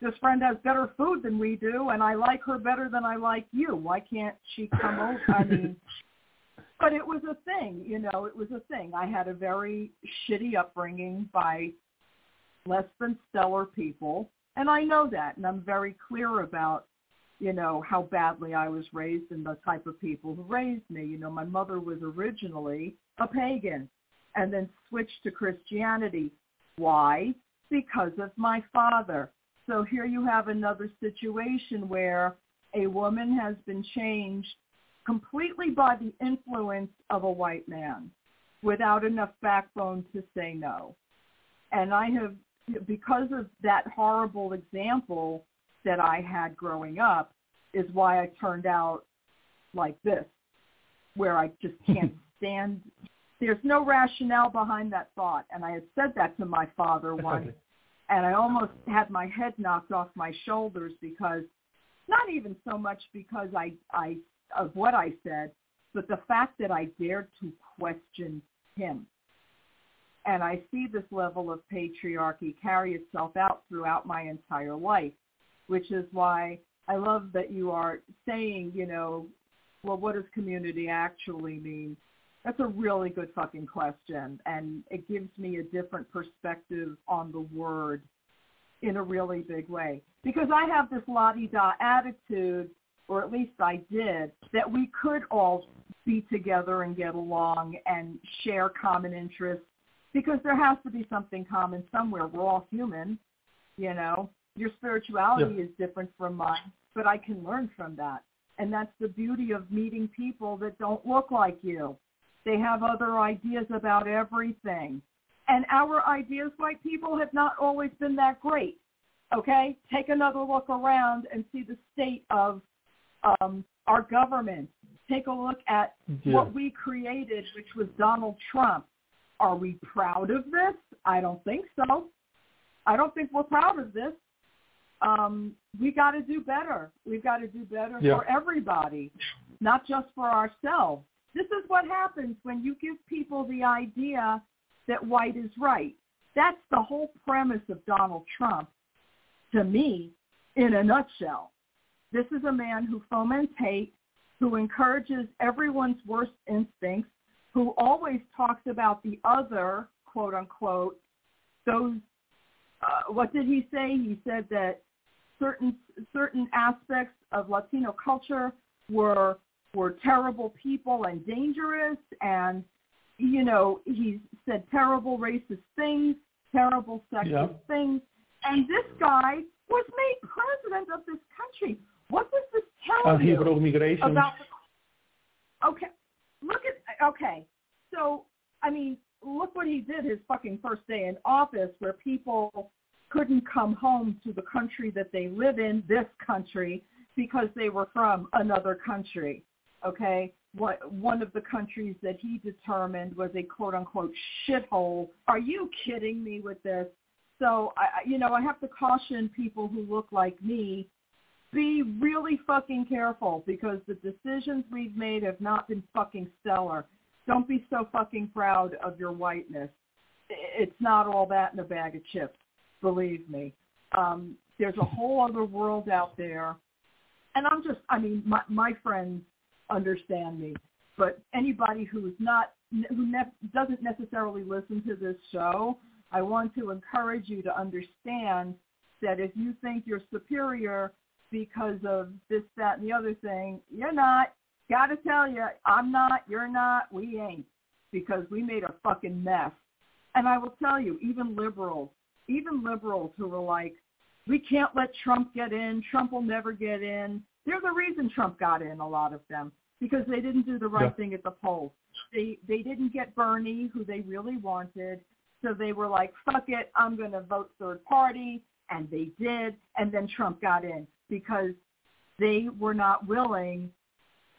this friend has better food than we do, and I like her better than I like you. Why can't she come over? I mean, but it was a thing, you know, it was a thing. I had a very shitty upbringing by less than stellar people, and I know that, and I'm very clear about, you know, how badly I was raised and the type of people who raised me. You know, my mother was originally a pagan and then switched to Christianity. Why? Because of my father so here you have another situation where a woman has been changed completely by the influence of a white man without enough backbone to say no. And I have, because of that horrible example that I had growing up, is why I turned out like this, where I just can't stand. There's no rationale behind that thought. And I had said that to my father once, and I almost had my head knocked off my shoulders because, not even so much because I, I of what I said, but the fact that I dared to question him. And I see this level of patriarchy carry itself out throughout my entire life, which is why I love that you are saying, you know, well, what does community actually mean? That's a really good fucking question. And it gives me a different perspective on the word in a really big way. Because I have this la-di-da attitude or at least I did, that we could all be together and get along and share common interests because there has to be something common somewhere. We're all human, you know. Your spirituality is different from mine, but I can learn from that. And that's the beauty of meeting people that don't look like you. They have other ideas about everything. And our ideas, white people, have not always been that great. Okay? Take another look around and see the state of um, our government. Take a look at yeah. what we created, which was Donald Trump. Are we proud of this? I don't think so. I don't think we're proud of this. Um, we got to do better. We've got to do better yeah. for everybody, not just for ourselves. This is what happens when you give people the idea that white is right. That's the whole premise of Donald Trump, to me, in a nutshell. This is a man who foments hate, who encourages everyone's worst instincts, who always talks about the other, quote unquote, those, uh, what did he say? He said that certain, certain aspects of Latino culture were, were terrible people and dangerous and, you know, he said terrible racist things, terrible sexist yeah. things. And this guy was made president of this country. What does this tell uh, you about the? Okay, look at okay. So I mean, look what he did his fucking first day in office, where people couldn't come home to the country that they live in, this country, because they were from another country. Okay, what one of the countries that he determined was a quote unquote shithole. Are you kidding me with this? So I, you know, I have to caution people who look like me be really fucking careful because the decisions we've made have not been fucking stellar. Don't be so fucking proud of your whiteness. It's not all that in a bag of chips, believe me. Um, there's a whole other world out there. And I'm just, I mean, my, my friends understand me, but anybody who's not, who ne- doesn't necessarily listen to this show, I want to encourage you to understand that if you think you're superior because of this, that, and the other thing. You're not. Got to tell you, I'm not. You're not. We ain't. Because we made a fucking mess. And I will tell you, even liberals, even liberals who were like, we can't let Trump get in. Trump will never get in. They're the reason Trump got in, a lot of them, because they didn't do the right yeah. thing at the polls. They they didn't get Bernie, who they really wanted. So they were like, fuck it, I'm going to vote third party. And they did. And then Trump got in because they were not willing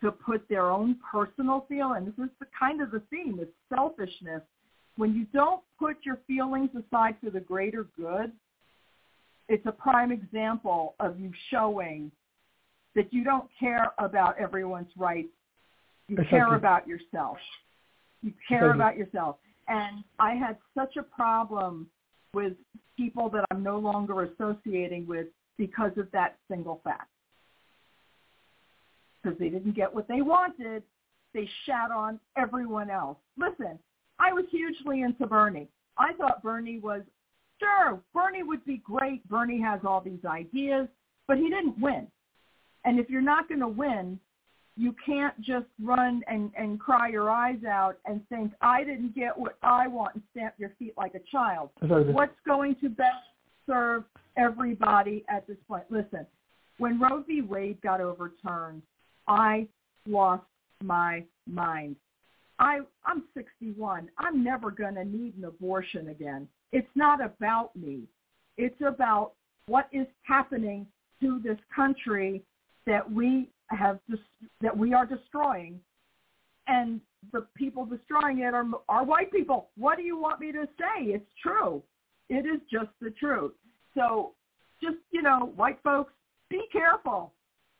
to put their own personal feeling. This is the kind of the theme, it's selfishness. When you don't put your feelings aside for the greater good, it's a prime example of you showing that you don't care about everyone's rights. You care about yourself. You care about yourself. And I had such a problem with people that I'm no longer associating with because of that single fact. Because they didn't get what they wanted, they shat on everyone else. Listen, I was hugely into Bernie. I thought Bernie was, sure, Bernie would be great. Bernie has all these ideas, but he didn't win. And if you're not going to win, you can't just run and, and cry your eyes out and think, I didn't get what I want and stamp your feet like a child. What's going to best serve everybody at this point. Listen, when Roe v. Wade got overturned, I lost my mind. I I'm 61. I'm never going to need an abortion again. It's not about me. It's about what is happening to this country that we have that we are destroying and the people destroying it are are white people. What do you want me to say? It's true. It is just the truth. So just, you know, white folks, be careful.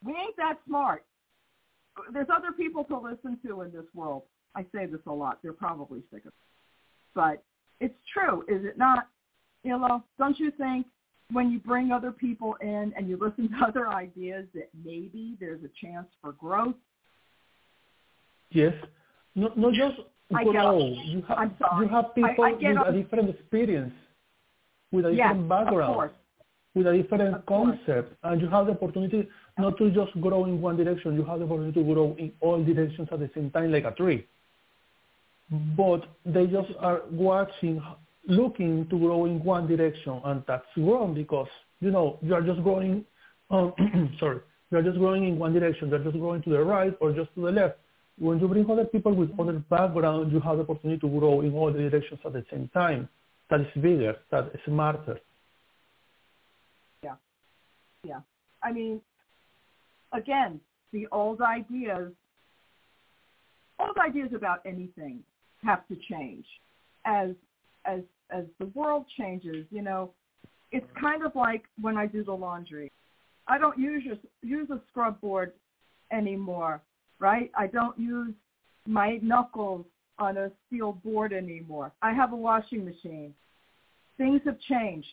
We ain't that smart. There's other people to listen to in this world. I say this a lot. They're probably sick of it. But it's true, is it not? You know, don't you think when you bring other people in and you listen to other ideas that maybe there's a chance for growth? Yes. Not, not just I grow. You, ha- I'm sorry. you have people I, I with on. a different experience, with a yes, different background, with a different concept, and you have the opportunity not to just grow in one direction. You have the opportunity to grow in all directions at the same time, like a tree. But they just are watching, looking to grow in one direction, and that's wrong because you know you are just growing. Um, sorry, you are just growing in one direction. You're just growing to the right or just to the left when you bring other people with other backgrounds, you have the opportunity to grow in all the directions at the same time. That is bigger, that is smarter. Yeah. I mean, again, the old ideas, old ideas about anything have to change as as as the world changes. You know, it's kind of like when I do the laundry. I don't use use a scrub board anymore right? I don't use my knuckles on a steel board anymore. I have a washing machine. Things have changed.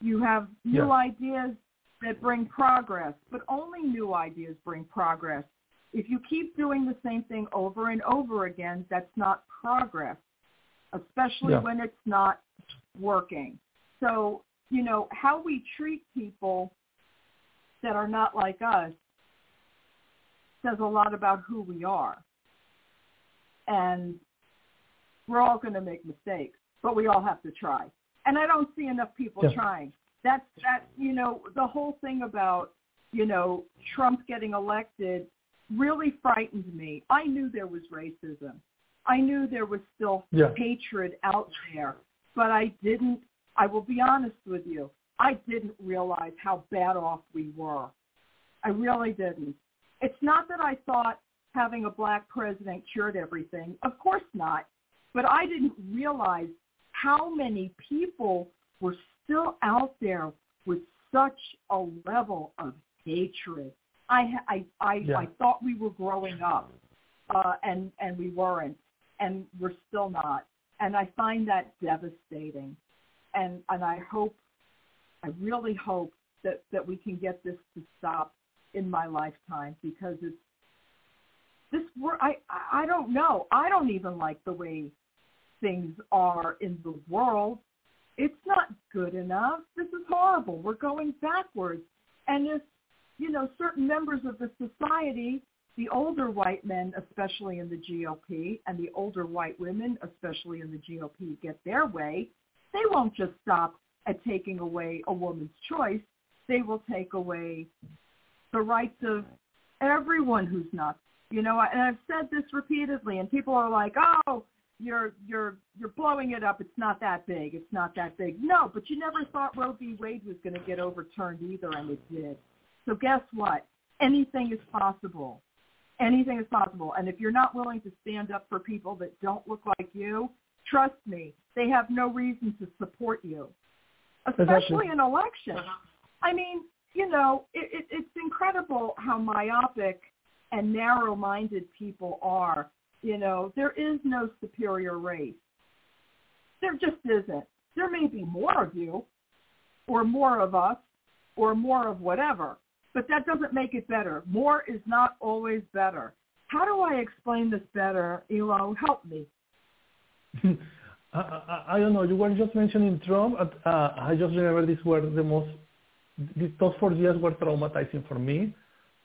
You have new yeah. ideas that bring progress, but only new ideas bring progress. If you keep doing the same thing over and over again, that's not progress, especially yeah. when it's not working. So, you know, how we treat people that are not like us says a lot about who we are. And we're all going to make mistakes, but we all have to try. And I don't see enough people yeah. trying. That's that you know the whole thing about you know Trump getting elected really frightened me. I knew there was racism. I knew there was still yeah. hatred out there, but I didn't. I will be honest with you. I didn't realize how bad off we were. I really didn't. It's not that I thought having a black president cured everything. Of course not. But I didn't realize how many people were still out there with such a level of hatred. I I I, yeah. I thought we were growing up, uh, and and we weren't, and we're still not. And I find that devastating. And and I hope, I really hope that that we can get this to stop in my lifetime because it's this work. I I don't know. I don't even like the way things are in the world. It's not good enough. This is horrible. We're going backwards. And if you know certain members of the society, the older white men, especially in the GOP, and the older white women, especially in the GOP, get their way, they won't just stop at taking away a woman's choice. They will take away the rights of everyone who's not. You know, and I've said this repeatedly, and people are like, "Oh, you're you're you're blowing it up. It's not that big. It's not that big." No, but you never thought Roe v. Wade was going to get overturned either, and it did. So guess what? Anything is possible. Anything is possible. And if you're not willing to stand up for people that don't look like you, trust me, they have no reason to support you, especially in elections. I mean, you know, it, it, it's incredible how myopic and narrow-minded people are. You know, there is no superior race. There just isn't. There may be more of you, or more of us, or more of whatever, but that doesn't make it better. More is not always better. How do I explain this better, Elo? Help me. I, I, I, don't know. You were just mentioning Trump. Uh, I just remember these were the most these, those four years were traumatizing for me,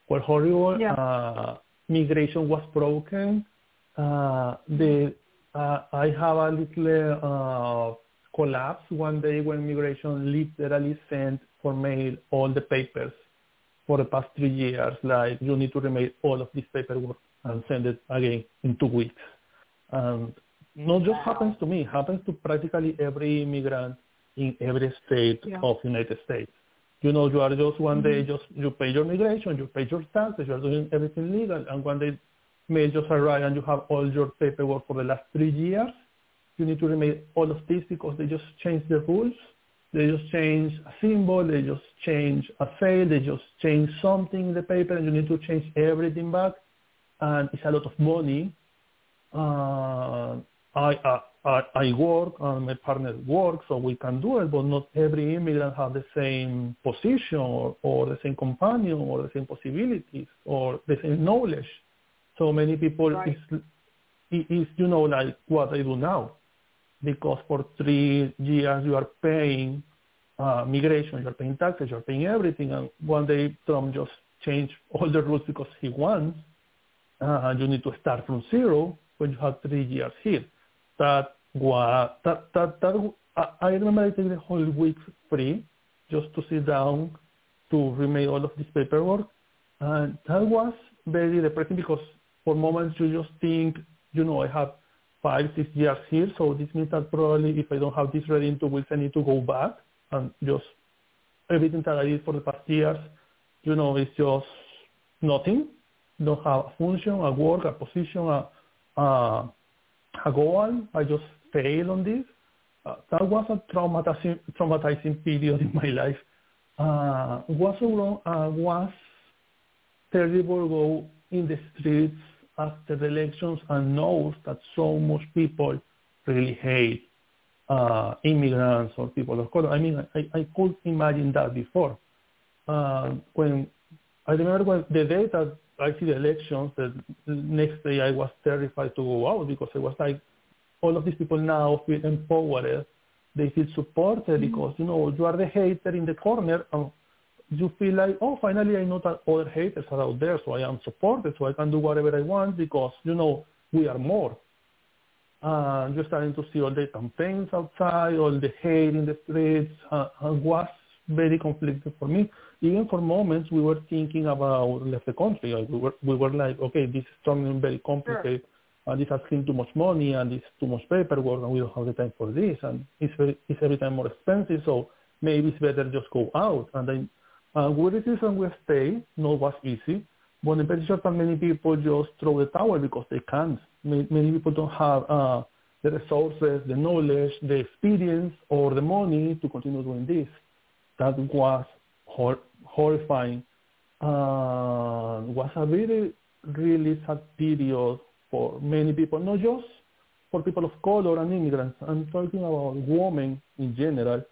were horrible. Yeah. Uh, migration was broken. Uh, the uh, I have a little uh, collapse one day when migration literally sent for mail all the papers for the past three years. Like you need to remain all of this paperwork and send it again in two weeks. And not just wow. happens to me, happens to practically every immigrant in every state yeah. of United States. You know, you are just one mm-hmm. day, just you pay your migration, you pay your taxes, you are doing everything legal, and one day just arrive and you have all your paperwork for the last three years. You need to remake all of this because they just changed the rules. They just change a symbol, they just change a sale, they just change something in the paper, and you need to change everything back, and it's a lot of money. Uh, I, I I, work and my partner works, so we can do it, but not every immigrant have the same position or, or the same companion or the same possibilities or the same knowledge. So many people right. is, is, you know, like what I do now. Because for three years you are paying uh, migration, you're paying taxes, you're paying everything, and one day Trump just changed all the rules because he wants, uh, and you need to start from zero when you have three years here that was that that that I remember I take the whole week free just to sit down to remake all of this paperwork, and that was very depressing because for moments you just think, you know, I have five, six years here, so this means that probably if I don't have this ready in two weeks, I need to go back and just everything that I did for the past years, you know, it's just nothing. Don't have a function, a work, a position, a, a a goal. I just failed on this. Uh, that was a traumatizing, traumatizing period in my life. Uh, was uh, was terrible go in the streets after the elections and knows that so much people really hate uh, immigrants or people of color. I mean, I, I could imagine that before. Uh, when I remember when the day that I see the elections, the next day I was terrified to go out because I was like, all of these people now feel empowered. They feel supported mm-hmm. because, you know, you are the hater in the corner and you feel like, oh, finally I know that other haters are out there, so I am supported, so I can do whatever I want because, you know, we are more. Uh, you're starting to see all the campaigns outside, all the hate in the streets, uh, and was very conflicted for me even for moments we were thinking about left the country. Like we were we were like, okay, this is turning very complicated, sure. and this asking too much money, and this too much paperwork, and we don't have the time for this, and it's very, it's every time more expensive. So maybe it's better just go out. And then uh, resist and we stay. No, was easy. But I'm pretty many people just throw the towel because they can't. Many, many people don't have uh, the resources, the knowledge, the experience, or the money to continue doing this. That was hor- horrifying. Uh, was a really, really sad period for many people, not just for people of color and immigrants. I'm talking about women in general.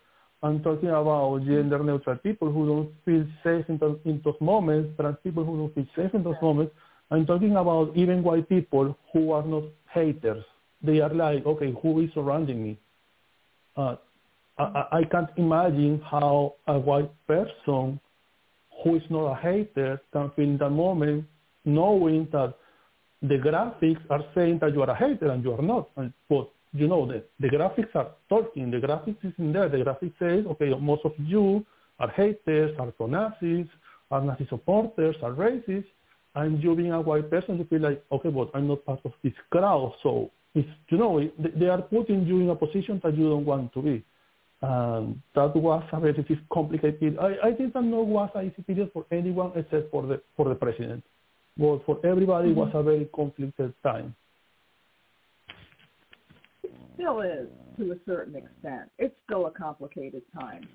I'm talking about gender neutral people who don't feel safe in, those, in those moments, trans people who don't feel safe in those moments. I'm talking about even white people who are not haters. They are like, okay, who is surrounding me? Uh, I, I can't imagine how a white person who is not a hater can feel in that moment knowing that the graphics are saying that you are a hater and you are not. And, but you know, the, the graphics are talking. The graphics is in there. The graphics says, okay, most of you are haters, are pro-Nazis, are Nazi supporters, are racist. And you being a white person, you feel like, okay, but I'm not part of this crowd. So, it's, you know, they are putting you in a position that you don't want to be. And that was a very complicated. I, I think that no was an easy period for anyone except for the for the president. But for everybody, mm-hmm. it was a very conflicted time. Still is to a certain extent. It's still a complicated time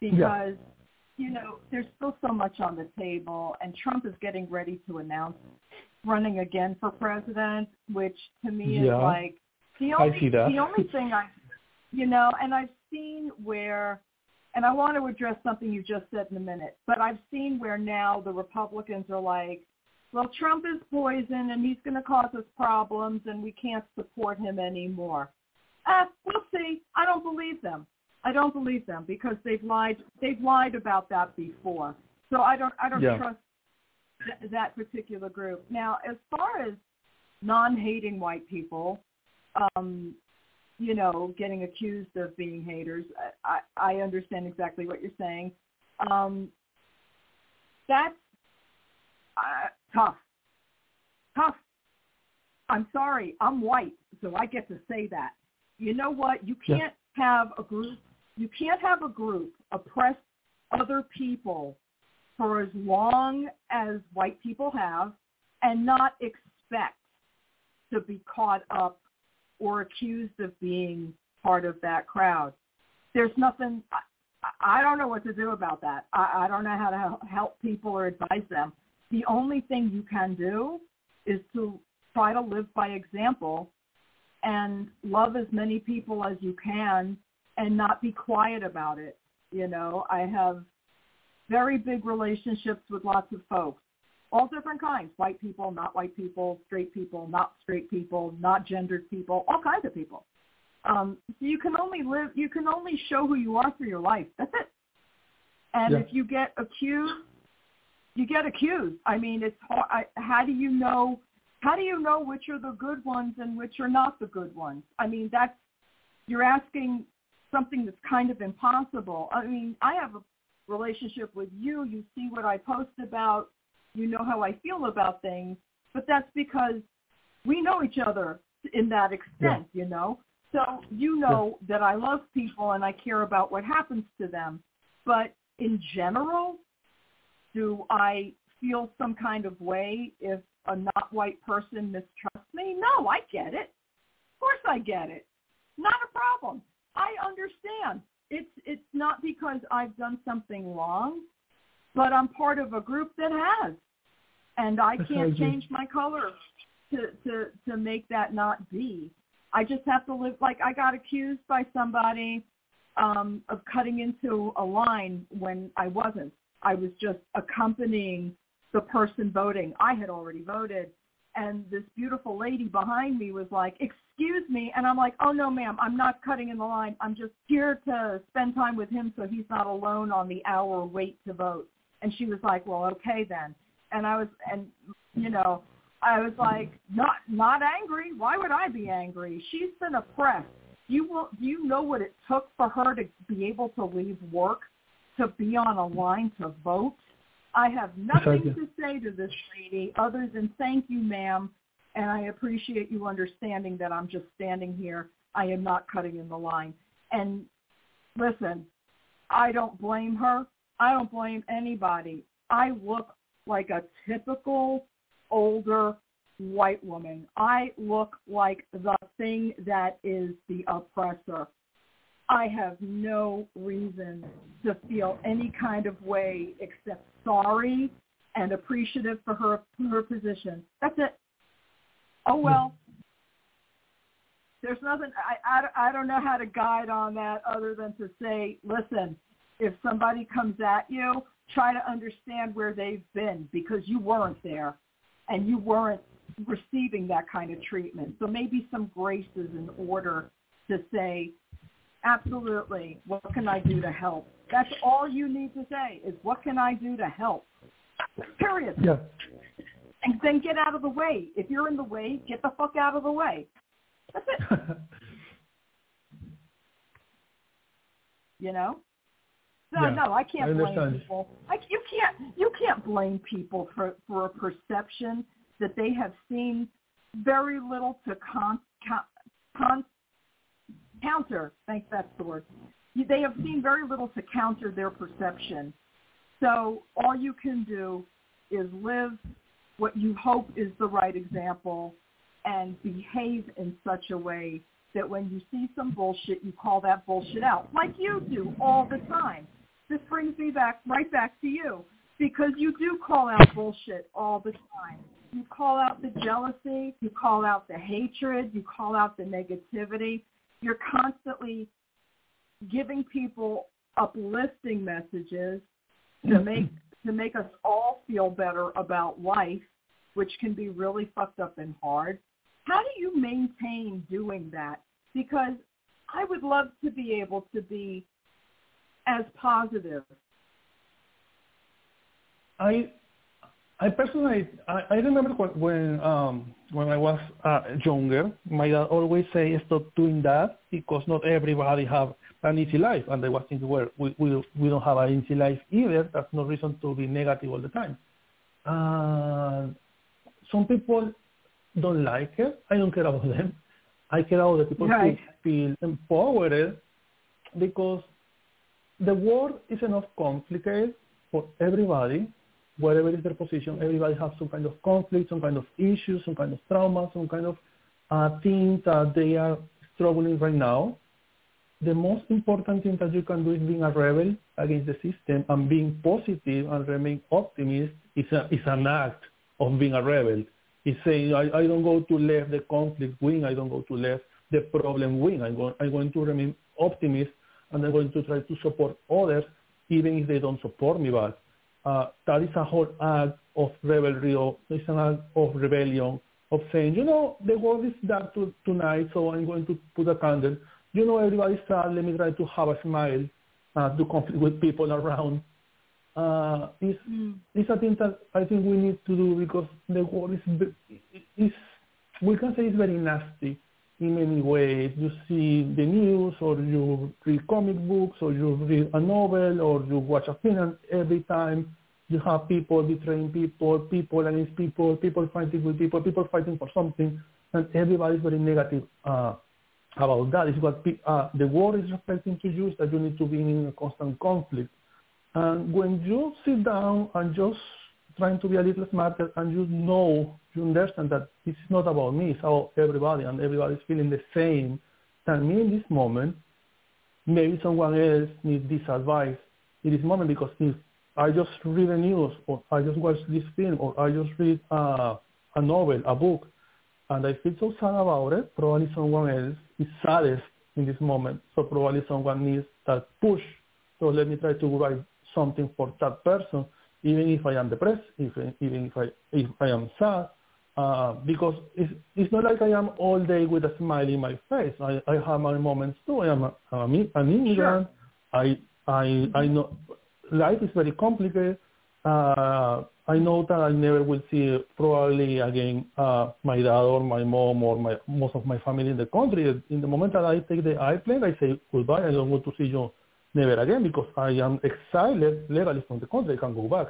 because yeah. you know there's still so much on the table, and Trump is getting ready to announce running again for president, which to me yeah. is like the only the only thing I you know, and I've seen where, and I want to address something you just said in a minute, but I've seen where now the Republicans are like, well, Trump is poison and he's going to cause us problems and we can't support him anymore. Uh, we'll see. I don't believe them. I don't believe them because they've lied. They've lied about that before. So I don't. I don't yeah. trust th- that particular group. Now, as far as non-hating white people, um, you know, getting accused of being haters. I, I understand exactly what you're saying. Um, that's uh, tough, tough I'm sorry, I'm white, so I get to say that. You know what? You can't yeah. have a group. You can't have a group oppress other people for as long as white people have, and not expect to be caught up or accused of being part of that crowd. There's nothing. I, I don't know what to do about that. I, I don't know how to help people or advise them. The only thing you can do is to try to live by example and love as many people as you can and not be quiet about it. You know, I have very big relationships with lots of folks, all different kinds, white people, not white people, straight people, not straight people, not gendered people, all kinds of people. Um, so you can only live, you can only show who you are through your life. That's it. And yeah. if you get accused, you get accused. I mean, it's hard. I, how do you know? How do you know which are the good ones and which are not the good ones? I mean, that's you're asking something that's kind of impossible. I mean, I have a relationship with you. You see what I post about. You know how I feel about things. But that's because we know each other in that extent, yeah. you know. So you know that I love people and I care about what happens to them. But in general, do I feel some kind of way if a not white person mistrusts me? No, I get it. Of course I get it. Not a problem. I understand. It's it's not because I've done something wrong, but I'm part of a group that has. And I can't change my color to to to make that not be. I just have to live like I got accused by somebody um, of cutting into a line when I wasn't. I was just accompanying the person voting. I had already voted, and this beautiful lady behind me was like, "Excuse me," and I'm like, "Oh no, ma'am, I'm not cutting in the line. I'm just here to spend time with him so he's not alone on the hour wait to vote." And she was like, "Well, okay then." And I was, and you know, I was like, not not angry. Why would I be angry? She's been oppressed. You will. Do you know what it took for her to be able to leave work to be on a line to vote? I have nothing to say to this lady other than thank you, ma'am, and I appreciate you understanding that I'm just standing here. I am not cutting in the line. And listen, I don't blame her. I don't blame anybody. I look like a typical older white woman. I look like the thing that is the oppressor. I have no reason to feel any kind of way except sorry and appreciative for her her position. That's it. Oh hmm. well. There's nothing. I, I I don't know how to guide on that other than to say, listen, if somebody comes at you, try to understand where they've been because you weren't there and you weren't receiving that kind of treatment. So maybe some grace is in order to say, absolutely, what can I do to help? That's all you need to say is what can I do to help? Period. Yeah. And then get out of the way. If you're in the way, get the fuck out of the way. That's it. you know? No, yeah, no, I can't I blame people. I, you can't you can't blame people for for a perception that they have seen very little to con, con, con counter. I think that's the word. They have seen very little to counter their perception. So all you can do is live what you hope is the right example and behave in such a way that when you see some bullshit, you call that bullshit out, like you do all the time this brings me back right back to you because you do call out bullshit all the time. You call out the jealousy, you call out the hatred, you call out the negativity. You're constantly giving people uplifting messages to mm-hmm. make to make us all feel better about life, which can be really fucked up and hard. How do you maintain doing that? Because I would love to be able to be as positive? I I personally I, I remember when um when I was uh, younger, my dad always say stop doing that because not everybody have an easy life, and I was thinking, well, we we we don't have an easy life either. That's no reason to be negative all the time. Uh, some people don't like it. I don't care about them. I care about the people right. who feel empowered because the world is enough complicated for everybody, whatever is their position. Everybody has some kind of conflict, some kind of issues, some kind of trauma, some kind of uh, things that they are struggling right now. The most important thing that you can do is being a rebel against the system and being positive and remain optimist is, a, is an act of being a rebel. It's saying, I, I don't go to let the conflict win. I don't go to let the problem win. I'm going, I'm going to remain optimist and I'm going to try to support others even if they don't support me back. Uh, that is a whole act of revelry, or it's an act of rebellion, of saying, you know, the world is dark to, tonight, so I'm going to put a candle. You know, everybody's sad. Let me try to have a smile, uh, to conflict with people around. Uh, it's, mm. it's a thing that I think we need to do because the world is, is we can say it's very nasty in many ways. You see the news or you read comic books or you read a novel or you watch a film every time you have people betraying people, people against people, people fighting with people, people fighting for something, and everybody's very negative uh, about that. It's what uh, the world is expecting to you is that you need to be in a constant conflict. And when you sit down and just trying to be a little smarter and you know, you understand that it's not about me, it's about everybody and everybody's feeling the same than me in this moment, maybe someone else needs this advice in this moment because if I just read the news or I just watch this film or I just read uh, a novel, a book, and I feel so sad about it, probably someone else is saddest in this moment. So probably someone needs that push. So let me try to write something for that person even if I am depressed, if, even if I, if I am sad, uh, because it's, it's not like I am all day with a smile in my face. I, I have my moments too. I am a, I'm an immigrant. Sure. I, I, I know life is very complicated. Uh, I know that I never will see probably again uh, my dad or my mom or my most of my family in the country. In the moment that I take the airplane, I say goodbye. I don't want to see you never again because I am exiled legally from the country. I can go back.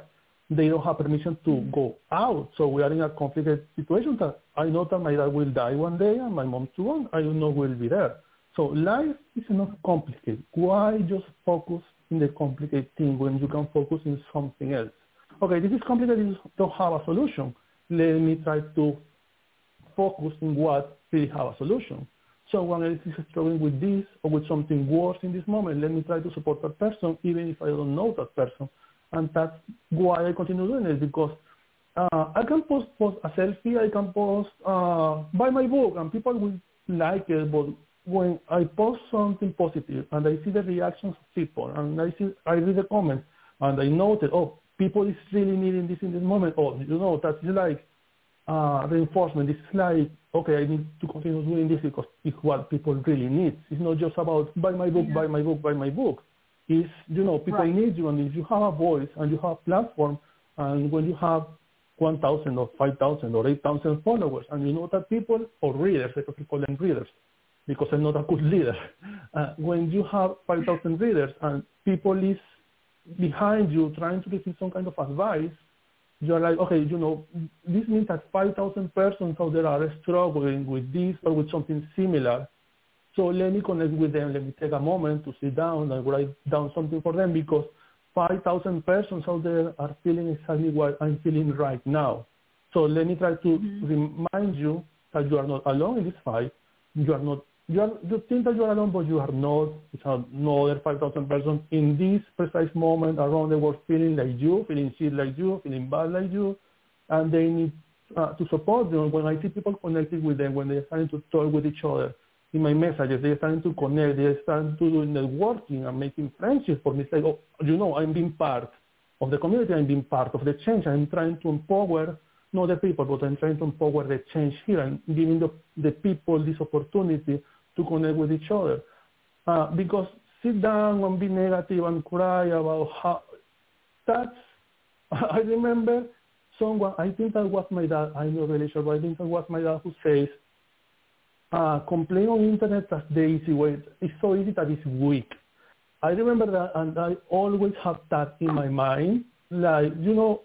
They don't have permission to mm. go out. So we are in a complicated situation that I know that my dad will die one day and my mom too, and I don't know will be there. So life is not complicated. Why just focus in the complicated thing when you can focus in something else? Okay, this is complicated. You don't have a solution. Let me try to focus in what really have a solution someone else is struggling with this or with something worse in this moment. Let me try to support that person, even if I don't know that person. And that's why I continue doing it because uh, I can post, post a selfie, I can post uh, buy my book, and people will like it. But when I post something positive and I see the reactions of people, and I see, I read the comments, and I noted, oh, people is really needing this in this moment. Oh, you know, that's like uh, reinforcement. It's like okay, I need to continue doing this because it's what people really need. It's not just about buy my book, yeah. buy my book, buy my book. It's, you know, people right. need you and if you have a voice and you have platform and when you have 1,000 or 5,000 or 8,000 followers and you know that people or readers, I prefer call them readers because I'm not a good leader. Uh, when you have 5,000 readers and people is behind you trying to receive some kind of advice, you're like, okay, you know, this means that 5,000 persons out there are struggling with this or with something similar. So let me connect with them. Let me take a moment to sit down and write down something for them because 5,000 persons out there are feeling exactly what I'm feeling right now. So let me try to mm-hmm. remind you that you are not alone in this fight. You are not you, are, you think that you are alone, but you are not. It's another 5,000 persons in this precise moment around the world feeling like you, feeling shit like you, feeling bad like you, and they need uh, to support them. When I see people connecting with them, when they're starting to talk with each other in my messages, they're starting to connect, they're starting to do networking and making friendships for me. It's like, oh, you know, I'm being part of the community, I'm being part of the change, I'm trying to empower not the people, but I'm trying to empower the change here and giving the, the people this opportunity to connect with each other. Uh, because sit down and be negative and cry about how that's I remember someone I think that was my dad, I'm not really sure, but I think that was my dad who says uh, complain on internet that's the easy way. It's so easy that it's weak. I remember that and I always have that in my mind. Like, you know,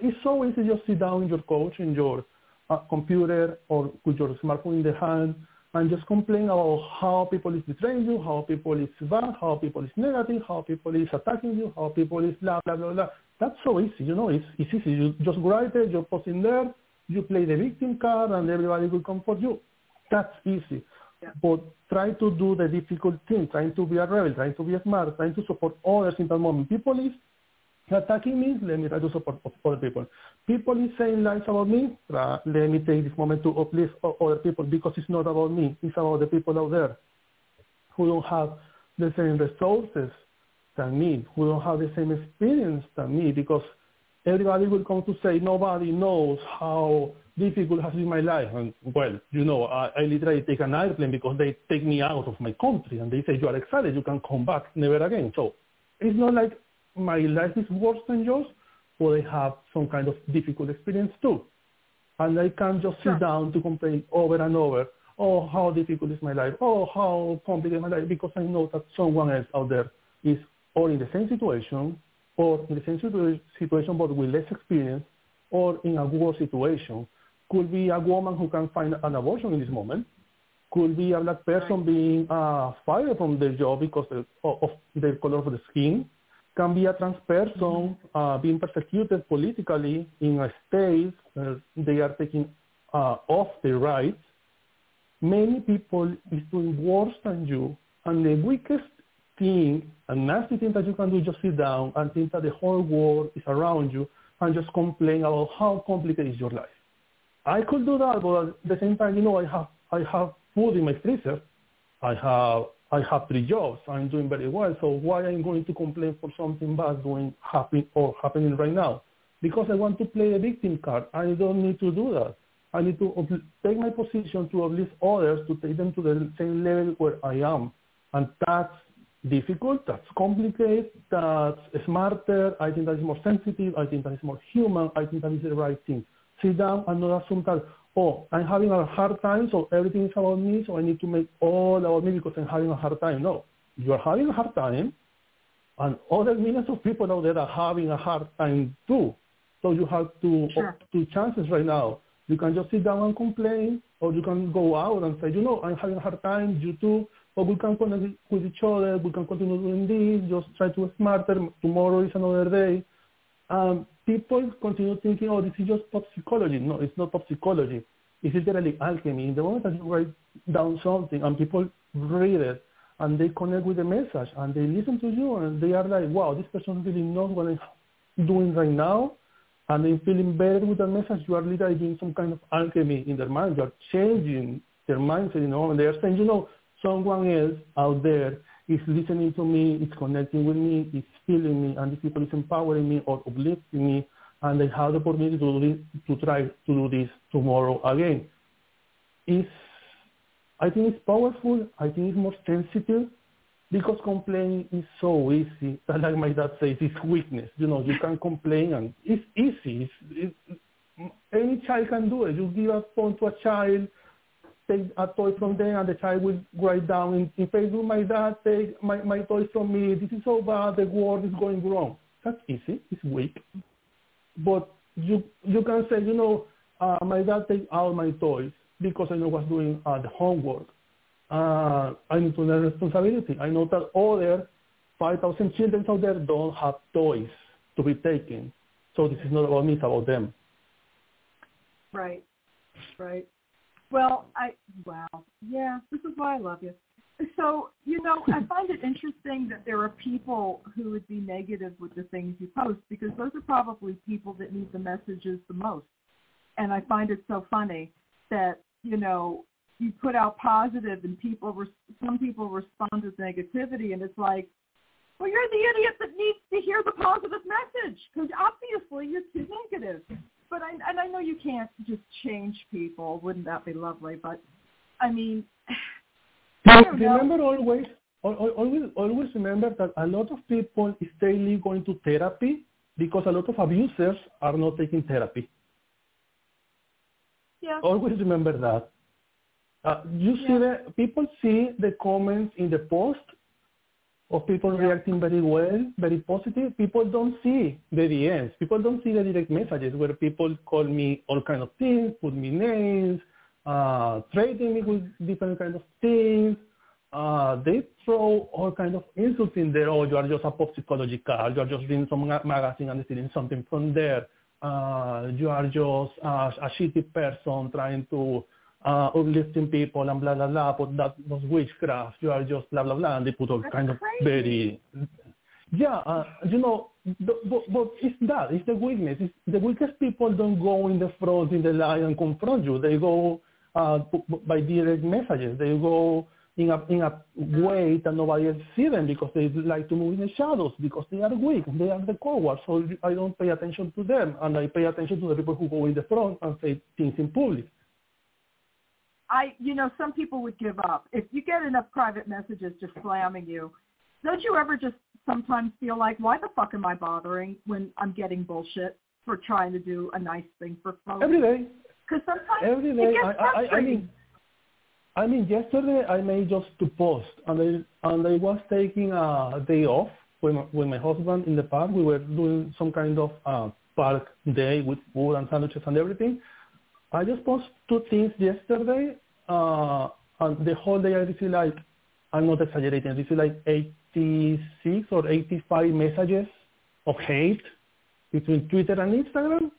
it's so easy just sit down in your couch in your a computer or with your smartphone in the hand and just complain about how people is betraying you, how people is bad, how people is negative, how people is attacking you, how people is blah, blah, blah, blah. That's so easy, you know, it's, it's easy. You just write it, you post in there, you play the victim card and everybody will comfort you. That's easy. Yeah. But try to do the difficult thing, trying to be a rebel, trying to be smart, trying to support others in that moment. People is attacking me, let me try to support other people. People is saying lies about me, let me take this moment to uplift other people because it's not about me, it's about the people out there who don't have the same resources than me, who don't have the same experience than me because everybody will come to say nobody knows how difficult has been my life. And well, you know, I, I literally take an airplane because they take me out of my country and they say you are excited, you can come back never again. So it's not like my life is worse than yours, or I have some kind of difficult experience too. And I can't just sure. sit down to complain over and over, oh, how difficult is my life, oh, how complicated my life, because I know that someone else out there is or in the same situation, or in the same situ- situation but with less experience, or in a worse situation. Could be a woman who can find an abortion in this moment. Could be a black person right. being uh, fired from their job because of, of the color of the skin can be a trans person uh, being persecuted politically in a state where they are taking uh, off their rights. Many people is doing worse than you, and the weakest thing, a nasty thing that you can do is just sit down and think that the whole world is around you and just complain about how complicated is your life. I could do that, but at the same time, you know, I have I have food in my freezer. I have I have three jobs. I'm doing very well. So why I'm going to complain for something bad going happen or happening right now? Because I want to play a victim card. I don't need to do that. I need to take my position to uplift others to take them to the same level where I am. And that's difficult, that's complicated, that's smarter, I think that is more sensitive, I think that is more human, I think that is the right thing. Sit down and not assume that oh, I'm having a hard time, so everything is about me, so I need to make all about me because I'm having a hard time. No, you are having a hard time, and other millions of people out there are having a hard time too. So you have two, sure. two chances right now. You can just sit down and complain, or you can go out and say, you know, I'm having a hard time, you too, but we can connect with each other, we can continue doing this, just try to be smarter, tomorrow is another day. Um, people continue thinking, oh, this is just pop psychology. No, it's not pop psychology. It's literally alchemy. In the moment that you write down something and people read it and they connect with the message and they listen to you and they are like, wow, this person really knows what I'm doing right now and they're feeling better with the message. You are literally doing some kind of alchemy in their mind. You are changing their mindset, you know, and they are saying, you know, someone else out there is listening to me, is connecting with me, is feeling me, and these people is empowering me or uplifting me, and they have the opportunity to do to try to do this tomorrow again. It's, I think it's powerful. I think it's more sensitive because complaining is so easy. Like my dad says, it's weakness. You know, you can complain and it's easy. It's, it's, any child can do it. You give a phone to a child take a toy from them and the child will write down in, in Facebook, my dad take my, my toys from me. This is so bad. The world is going wrong. That's easy. It's weak. But you you can say, you know, uh, my dad take all my toys because I know what's doing uh, the homework. Uh, I need to learn responsibility. I know that other 5,000 children out there don't have toys to be taken. So this is not about me, it's about them. Right, right. Well, I wow, yeah, this is why I love you. So you know, I find it interesting that there are people who would be negative with the things you post because those are probably people that need the messages the most. And I find it so funny that you know you put out positive and people res- some people respond with negativity and it's like well you're the idiot that needs to hear the positive message because obviously you're too negative but I and I know you can't just change people. Wouldn't that be lovely? But I mean, I remember know. always, always, always remember that a lot of people is daily going to therapy because a lot of abusers are not taking therapy. Yeah. Always remember that. Uh, you yeah. see the people see the comments in the post of people reacting very well, very positive. People don't see the DMs. People don't see the direct messages where people call me all kind of things, put me names, uh, trading me with different kind of things. Uh, they throw all kind of insults in there. Oh, you are just a pop psychology card. You are just reading some magazine and stealing something from there. Uh, you are just uh, a shitty person trying to uh, uplifting people and blah blah blah. But that was witchcraft. You are just blah blah blah. And they put all That's kind crazy. of very yeah, uh, you know, but, but it's that. It's the weakness. It's the weakest people don't go in the front, in the line and confront you. They go uh, by direct messages. They go in a in a way that nobody else see them because they like to move in the shadows because they are weak. They are the cowards. So I don't pay attention to them, and I pay attention to the people who go in the front and say things in public. I, you know, some people would give up if you get enough private messages just slamming you. Don't you ever just sometimes feel like, why the fuck am I bothering when I'm getting bullshit for trying to do a nice thing for folks? Every day. Because sometimes Every it gets I, I, I mean, I mean, yesterday I made just to post, and I and I was taking a day off with my, with my husband in the park. We were doing some kind of uh, park day with food and sandwiches and everything. I just posted two things yesterday, uh, and the whole day I received like, I'm not exaggerating, I received like 86 or 85 messages of hate between Twitter and Instagram.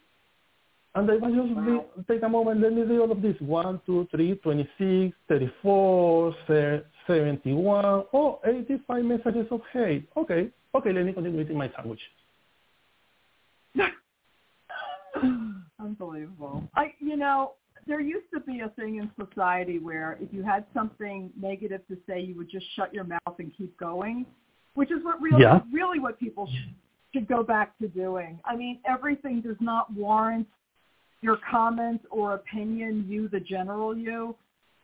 And I was just Wow. be, take a moment, let me read all of this. 1, 2, 3, 26, 34, 71, oh, 85 messages of hate. Okay, okay, let me continue eating my sandwich. Unbelievable. I, you know, there used to be a thing in society where if you had something negative to say, you would just shut your mouth and keep going, which is what really, Yeah. really what people should, should go back to doing. I mean, everything does not warrant your comment or opinion, you, the general you.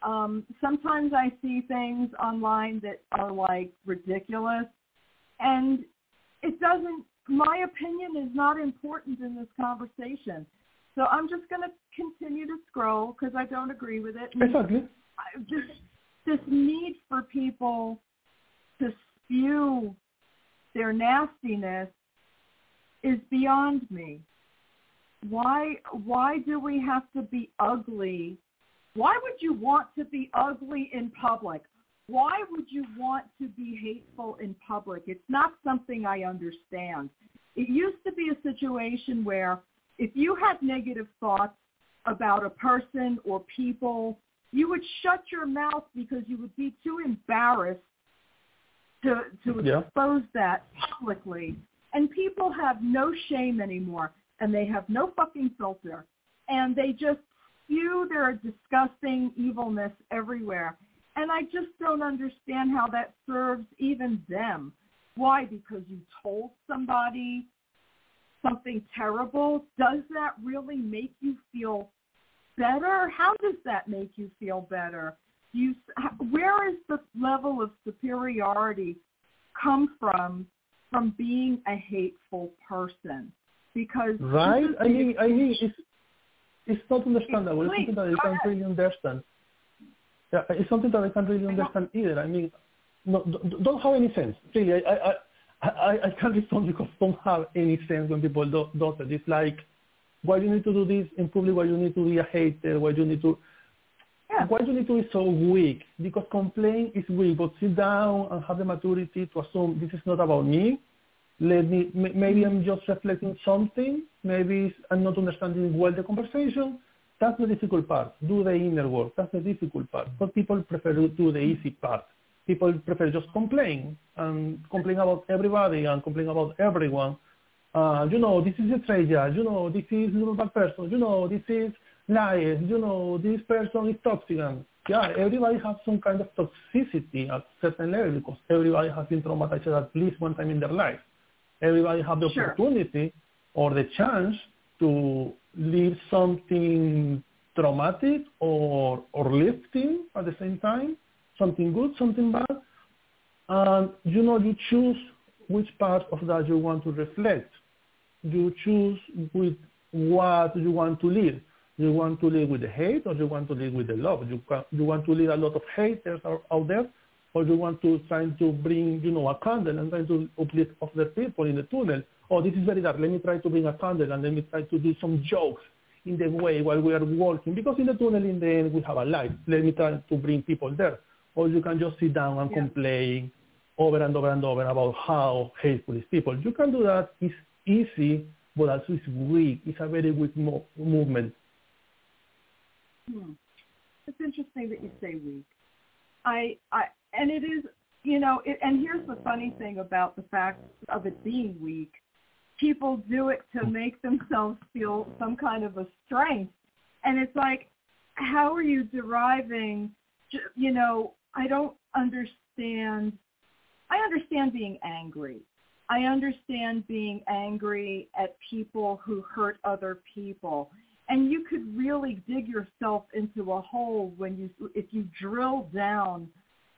Um, sometimes I see things online that are like ridiculous, and it doesn't. My opinion is not important in this conversation. So I'm just going to continue to scroll because I don't agree with it. And Exactly. I- this this need for people to spew their nastiness is beyond me. Why why do we have to be ugly? Why would you want to be ugly in public? Why would you want to be hateful in public? It's not something I understand. It used to be a situation where if you had negative thoughts about a person or people, you would shut your mouth because you would be too embarrassed to to Yeah. expose that publicly. And people have no shame anymore, and they have no fucking filter, and they just spew their disgusting evilness everywhere. And I just don't understand how that serves even them. Why? Because you told somebody something terrible. Does that really make you feel better? How does that make you feel better? Do you, where is the level of superiority come from from being a hateful person? Because Right? I mean, I mean, it's it's not understandable. It's something that I can't really understand. Yeah, it's something that I can't really understand either. I mean, no, don't don't have any sense. Really, I I I, I, I can't respond because I don't have any sense when people do, do it. It's like, why you need to do this in public? Why you need to be a hater? Why you need to yeah. why you need to be so weak? Because complain is weak, but sit down and have the maturity to assume this is not about me. Let me, maybe I'm just reflecting something. Maybe I'm not understanding well the conversation. That's the difficult part. Do the inner work. That's the difficult part. But people prefer to do the easy part. People prefer just complain and complain about everybody and complain about everyone. Uh, you know, this is a traitor. You know, this is a bad person. You know, this is lies. You know, this person is toxic. And yeah, everybody has some kind of toxicity at certain level because everybody has been traumatized at least one time in their life. Everybody have the Sure. opportunity or the chance to live something traumatic or or lifting at the same time, something good, something bad. And you know, you choose which part of that you want to reflect. You choose with what you want to live. You want to live with the hate or you want to live with the love. You, you want to live a lot of haters out, out there or you want to try to bring, you know, a candle and try to uplift other people in the tunnel. Oh, this is very dark. Let me try to bring a candle and let me try to do some jokes in the way while we are walking. Because in the tunnel, in the end, we have a light. Let me try to bring people there. Or you can just sit down and yeah. complain over and over and over about how hateful is people. You can do that. It's easy, but also it's weak. It's a very weak mo- movement. Hmm. It's interesting that you say weak. I, I, and it is, you know, it, and here's the funny thing about the fact of it being weak. People do it to make themselves feel some kind of a strength. And it's like, how are you deriving, you know, I don't understand. I understand being angry. I understand being angry at people who hurt other people and you could really dig yourself into a hole when you if you drill down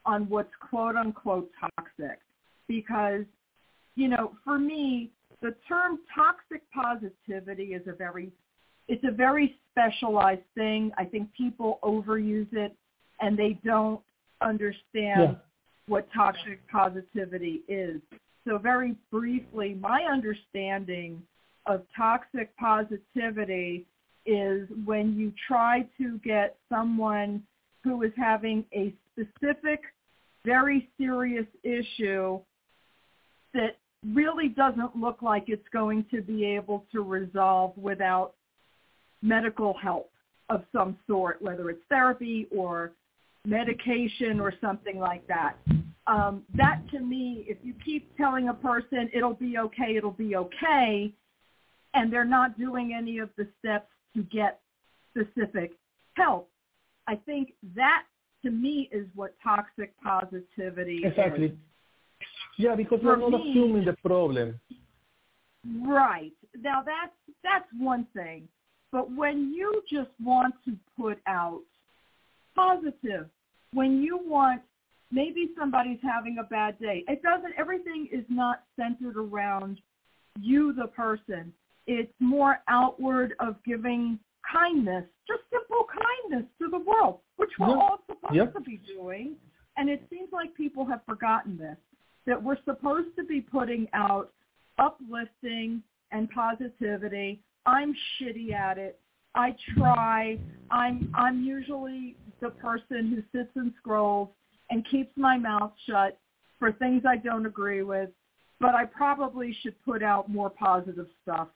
on what's quote unquote toxic because you know for me the term toxic positivity is a very it's a very specialized thing i think people overuse it and they don't understand yeah. what toxic positivity is so very briefly my understanding of toxic positivity is when you try to get someone who is having a specific, very serious issue that really doesn't look like it's going to be able to resolve without medical help of some sort, whether it's therapy or medication or something like that. Um, that to me, if you keep telling a person it'll be okay, it'll be okay, and they're not doing any of the steps to get specific help. I think that to me is what toxic positivity exactly. is. Yeah, because we're not me, assuming the problem. Right. Now that's that's one thing. But when you just want to put out positive, when you want maybe somebody's having a bad day. It doesn't everything is not centered around you the person. It's more outward of giving kindness, just simple kindness to the world, which we're yep. all supposed yep. to be doing. And it seems like people have forgotten this, that we're supposed to be putting out uplifting and positivity. I'm shitty at it. I try. I'm I'm usually the person who sits and scrolls and keeps my mouth shut for things I don't agree with, but I probably should put out more positive stuff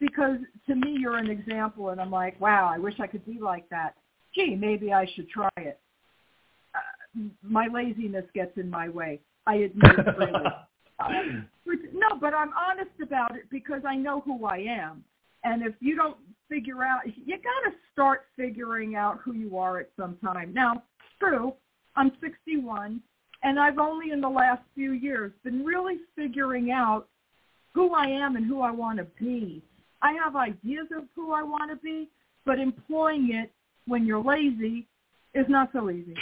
because to me you're an example and I'm like, wow, I wish I could be like that. Gee, maybe I should try it. Uh, my laziness gets in my way. I admit it really. uh, no, but I'm honest about it because I know who I am. And if you don't figure out, you got to start figuring out who you are at some time. Now, true, I'm 61, and I've only in the last few years been really figuring out who I am and who I want to be. I have ideas of who I want to be, but employing it when you're lazy is not so easy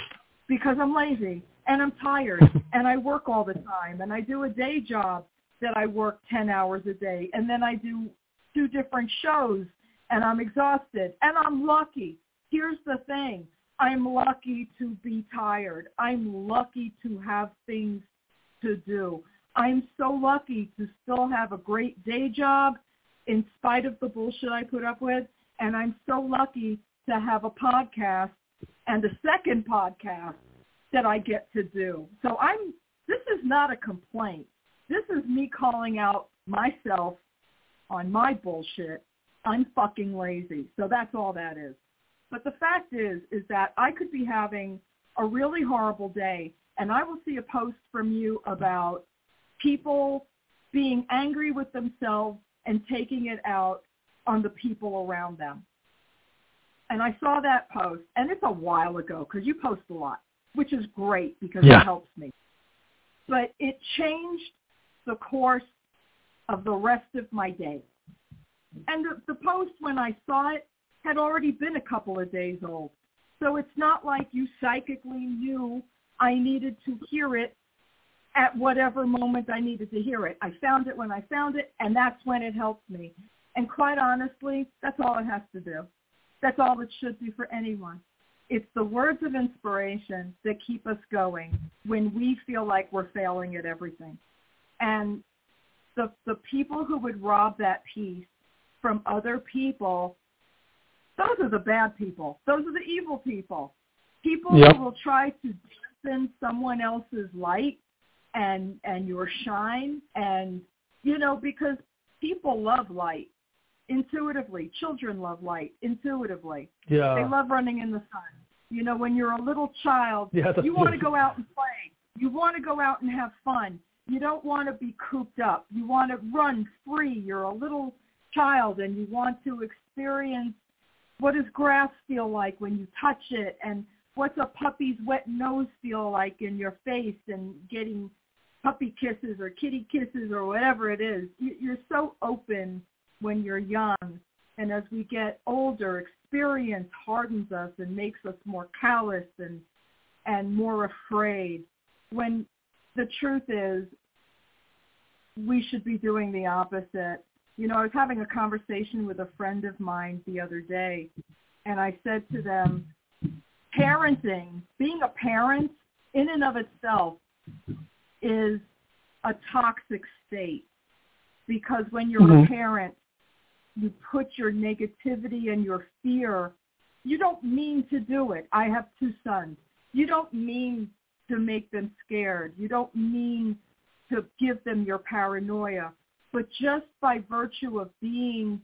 because I'm lazy and I'm tired and I work all the time and I do a day job that I work 10 hours a day and then I do two different shows and I'm exhausted and I'm lucky. Here's the thing. I'm lucky to be tired. I'm lucky to have things to do. I'm so lucky to still have a great day job in spite of the bullshit I put up with. And I'm so lucky to have a podcast and a second podcast that I get to do. So I'm, this is not a complaint. This is me calling out myself on my bullshit. I'm fucking lazy. So that's all that is. But the fact is, is that I could be having a really horrible day and I will see a post from you about people being angry with themselves and taking it out on the people around them. And I saw that post, and it's a while ago because you post a lot, which is great because yeah. it helps me. But it changed the course of the rest of my day. And the, the post, when I saw it, had already been a couple of days old. So it's not like you psychically knew I needed to hear it at whatever moment I needed to hear it. I found it when I found it, and that's when it helped me. And quite honestly, that's all it has to do. That's all it should do for anyone. It's the words of inspiration that keep us going when we feel like we're failing at everything. And the the people who would rob that peace from other people, those are the bad people. Those are the evil people. People yep. who will try to dampen someone else's light and and your shine and you know because people love light intuitively. Children love light intuitively. Yeah. They love running in the sun. You know, when you're a little child, yeah, you want to go out and play. You want to go out and have fun. You don't want to be cooped up. You want to run free. You're a little child and you want to experience what does grass feel like when you touch it and what's a puppy's wet nose feel like in your face and getting puppy kisses or kitty kisses or whatever it is. You're so open when you're young. And as we get older, experience hardens us and makes us more callous and, and more afraid. When the truth is, we should be doing the opposite. You know, I was having a conversation with a friend of mine the other day, and I said to them, parenting, being a parent in and of itself is a toxic state because when you're mm-hmm. a parent, you put your negativity and your fear. You don't mean to do it. I have two sons. You don't mean to make them scared. You don't mean to give them your paranoia. But just by virtue of being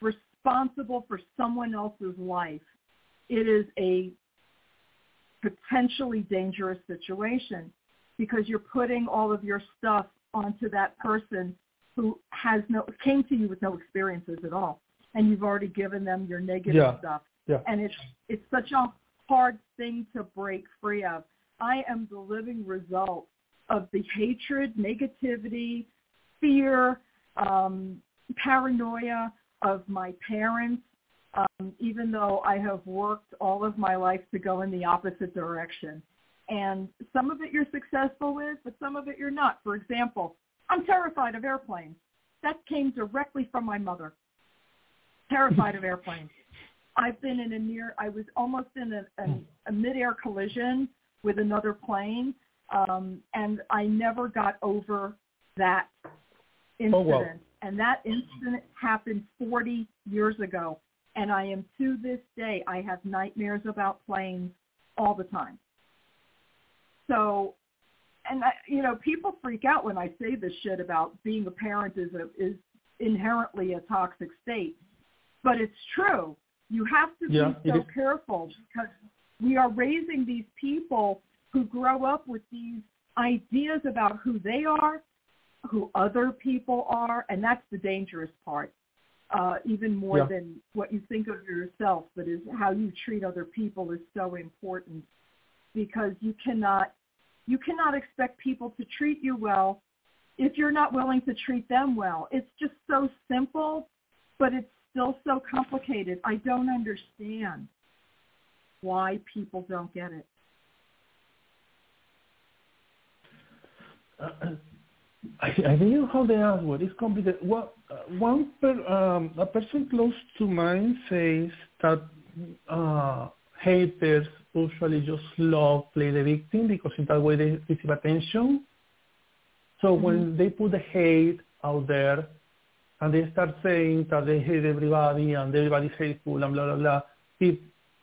responsible for someone else's life, it is a potentially dangerous situation because you're putting all of your stuff onto that person who has no came to you with no experiences at all, and you've already given them your negative yeah. stuff. Yeah. And it's it's such a hard thing to break free of. I am the living result of the hatred, negativity, fear, um, paranoia of my parents, um, even though I have worked all of my life to go in the opposite direction. And some of it you're successful with, but some of it you're not. For example, I'm terrified of airplanes. That came directly from my mother. Terrified of airplanes. I've been in a near, I was almost in a, a, a mid-air collision with another plane, um, and I never got over that Oh, incident. Oh. And that incident happened 40 years ago, and I am to this day, I have nightmares about planes all the time. So, and I, you know, people freak out when I say this shit about being a parent is a, is inherently a toxic state, but it's true. You have to yeah, be so careful because we are raising these people who grow up with these ideas about who they are, who other people are, and that's the dangerous part. Uh, even more yeah. than what you think of yourself, but is how you treat other people is so important because you cannot you cannot expect people to treat you well if you're not willing to treat them well. It's just so simple, but it's still so complicated. I don't understand why people don't get it. Uh, I, don't know how they ask what is complicated. What uh, one per, um, a person close to mine says that uh, haters usually just love play the victim because in that way they receive attention. So mm-hmm. when they put the hate out there and they start saying that they hate everybody and everybody's hateful and blah blah blah, if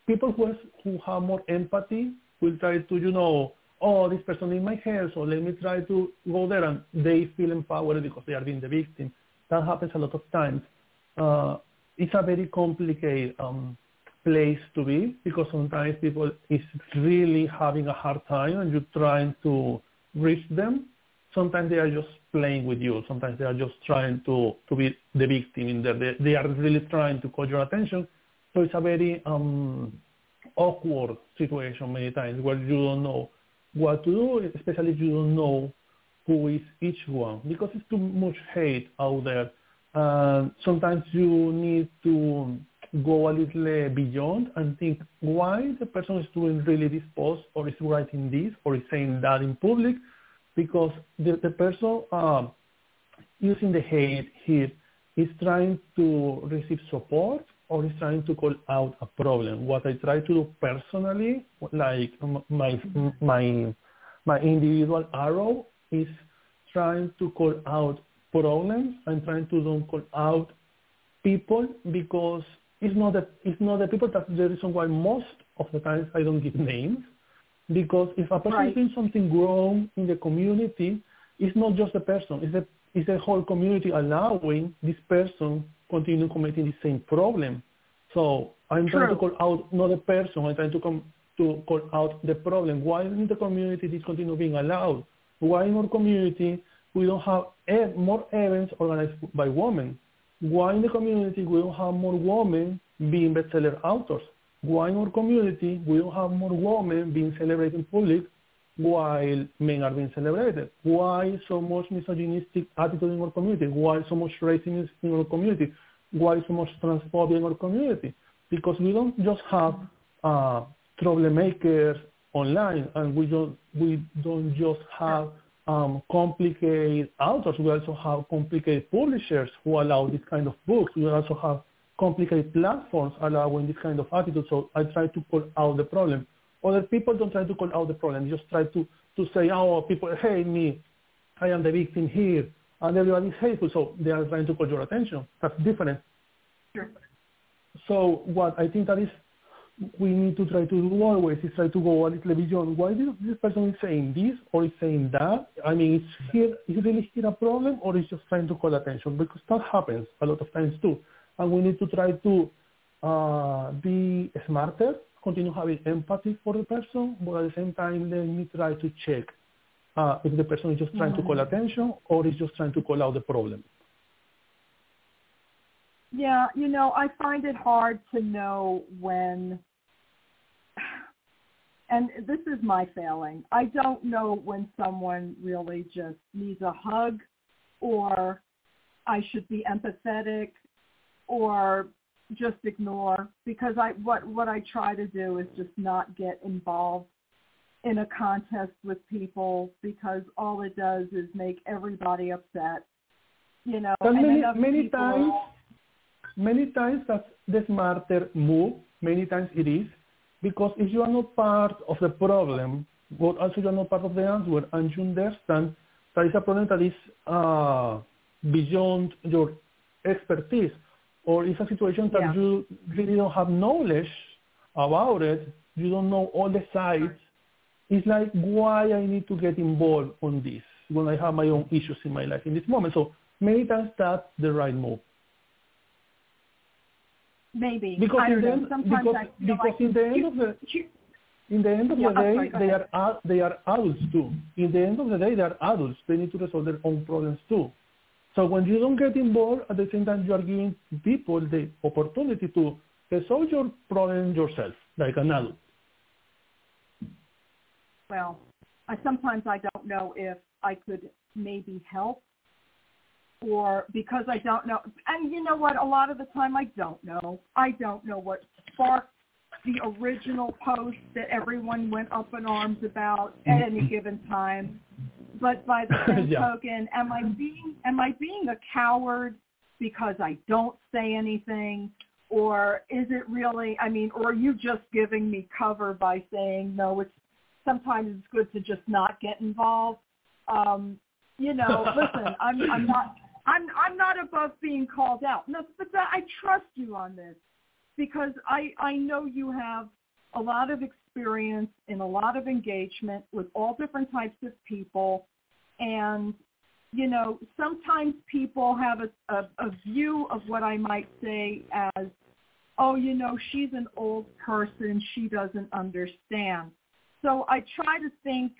people who, has, who have more empathy will try to, you know, oh, this person in my hair, so let me try to go there, and they feel empowered because they are being the victim. That happens a lot of times. Uh, it's a very complicated um, place to be because sometimes people is really having a hard time and you're trying to reach them. Sometimes they are just playing with you. Sometimes they are just trying to, to be the victim in there. They, they are really trying to call your attention. So it's a very um, awkward situation many times where you don't know what to do, especially if you don't know who is each one because it's too much hate out there. And sometimes you need to go a little beyond and think why the person is doing really this post or is writing this or is saying that in public because the, the person uh, using the hate here is trying to receive support or is trying to call out a problem. What I try to do personally, like my my my individual arrow, is trying to call out problems. I'm trying to don't call out people because it's not that it's not the people that's the reason why most of the times I don't give names because if a person right. is doing something wrong in the community, it's not just the person, it's the it's the whole community allowing this person continue committing the same problem. So I'm True. trying to call out not the person, I'm trying to come to call out the problem. Why in the community this continue being allowed? Why in our community we don't have more events organized by women? Why in the community we don't have more women being bestseller authors? Why in our community we don't have more women being celebrated in public while men are being celebrated? Why so much misogynistic attitude in our community? Why so much racism in our community? Why so much transphobia in our community? Because we don't just have uh, troublemakers online, and we don't we don't just have um, complicated authors. We also have complicated publishers who allow this kind of books. We also have complicated platforms allowing this kind of attitude. So I try to pull out the problem. Other people don't try to call out the problem. They just try to, to say, oh, people hate me. I am the victim here. And everybody is hateful. So they are trying to call your attention. That's different. Sure. So what I think that is we need to try to do always is try to go a little beyond. Why this, this person is saying this or is saying that? I mean, is here is really here a problem or is just trying to call attention? Because that happens a lot of times too and we need to try to uh, be smarter, continue having empathy for the person, but at the same time, let me try to check uh, if the person is just trying mm-hmm. to call attention or is just trying to call out the problem. Yeah, you know, I find it hard to know when, and this is my failing. I don't know when someone really just needs a hug or I should be empathetic or just ignore because I what what I try to do is just not get involved in a contest with people because all it does is make everybody upset. You know, but many many times many times that's the smarter move. Many times it is because if you are not part of the problem, but also you are not part of the answer, and you understand there is a problem that is uh, beyond your expertise or it's a situation that yeah. you really don't have knowledge about it, you don't know all the sides, it's like why I need to get involved on this when I have my own issues in my life in this moment. So many times that's the right move. Maybe because I in the end, because, because like in the end of the in the end of yeah, the day sorry, they are they are adults too. In the end of the day they are adults. They need to resolve their own problems too. So when you don't get involved, at the same time you are giving people the opportunity to resolve your problem yourself, like an adult. Well, I, sometimes I don't know if I could maybe help or because I don't know. And you know what? A lot of the time I don't know. I don't know what sparked the original post that everyone went up in arms about at any mm-hmm. given time. But by the same yeah. token, am I being am I being a coward because I don't say anything? Or is it really I mean, or are you just giving me cover by saying no, it's sometimes it's good to just not get involved. Um, you know, listen, I'm I'm not I'm I'm not above being called out. No, but that, I trust you on this because I I know you have a lot of experience in a lot of engagement with all different types of people. And you know sometimes people have a, a, a view of what I might say as oh you know she's an old person. She doesn't understand. So I try to think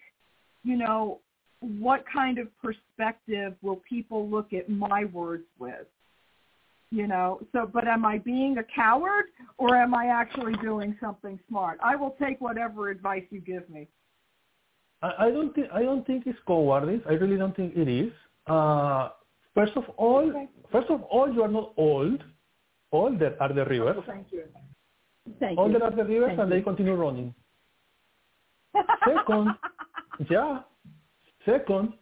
you know what kind of perspective will people look at my words with you know so but am i being a coward or am i actually doing something smart? I will take whatever advice you give me. I, I don't think i don't think it's cowardice i really don't think it is. Uh first of all okay. first of all you are not old. Older are the rivers oh, thank you. Thank older you. are the rivers thank and you. they continue running. Second yeah. Second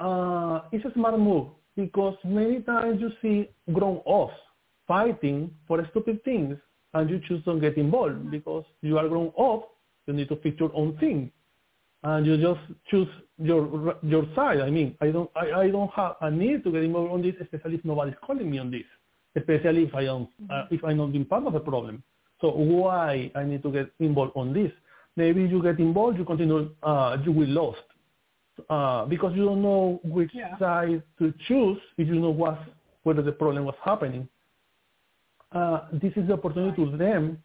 uh it's a smart move because many times you see grown ups, fighting for stupid things and you choose to get involved because you are grown up, you need to fix your own thing. And you just choose your your side. I mean, I don't I, I don't have a need to get involved on this, especially if nobody's calling me on this. Especially if I don't uh, if I'm not being part of the problem. So why I need to get involved on this? Maybe you get involved, you continue, uh, you will lost uh, because you don't know which yeah. side to choose if you know what whether the problem was happening. Uh, this is the opportunity to them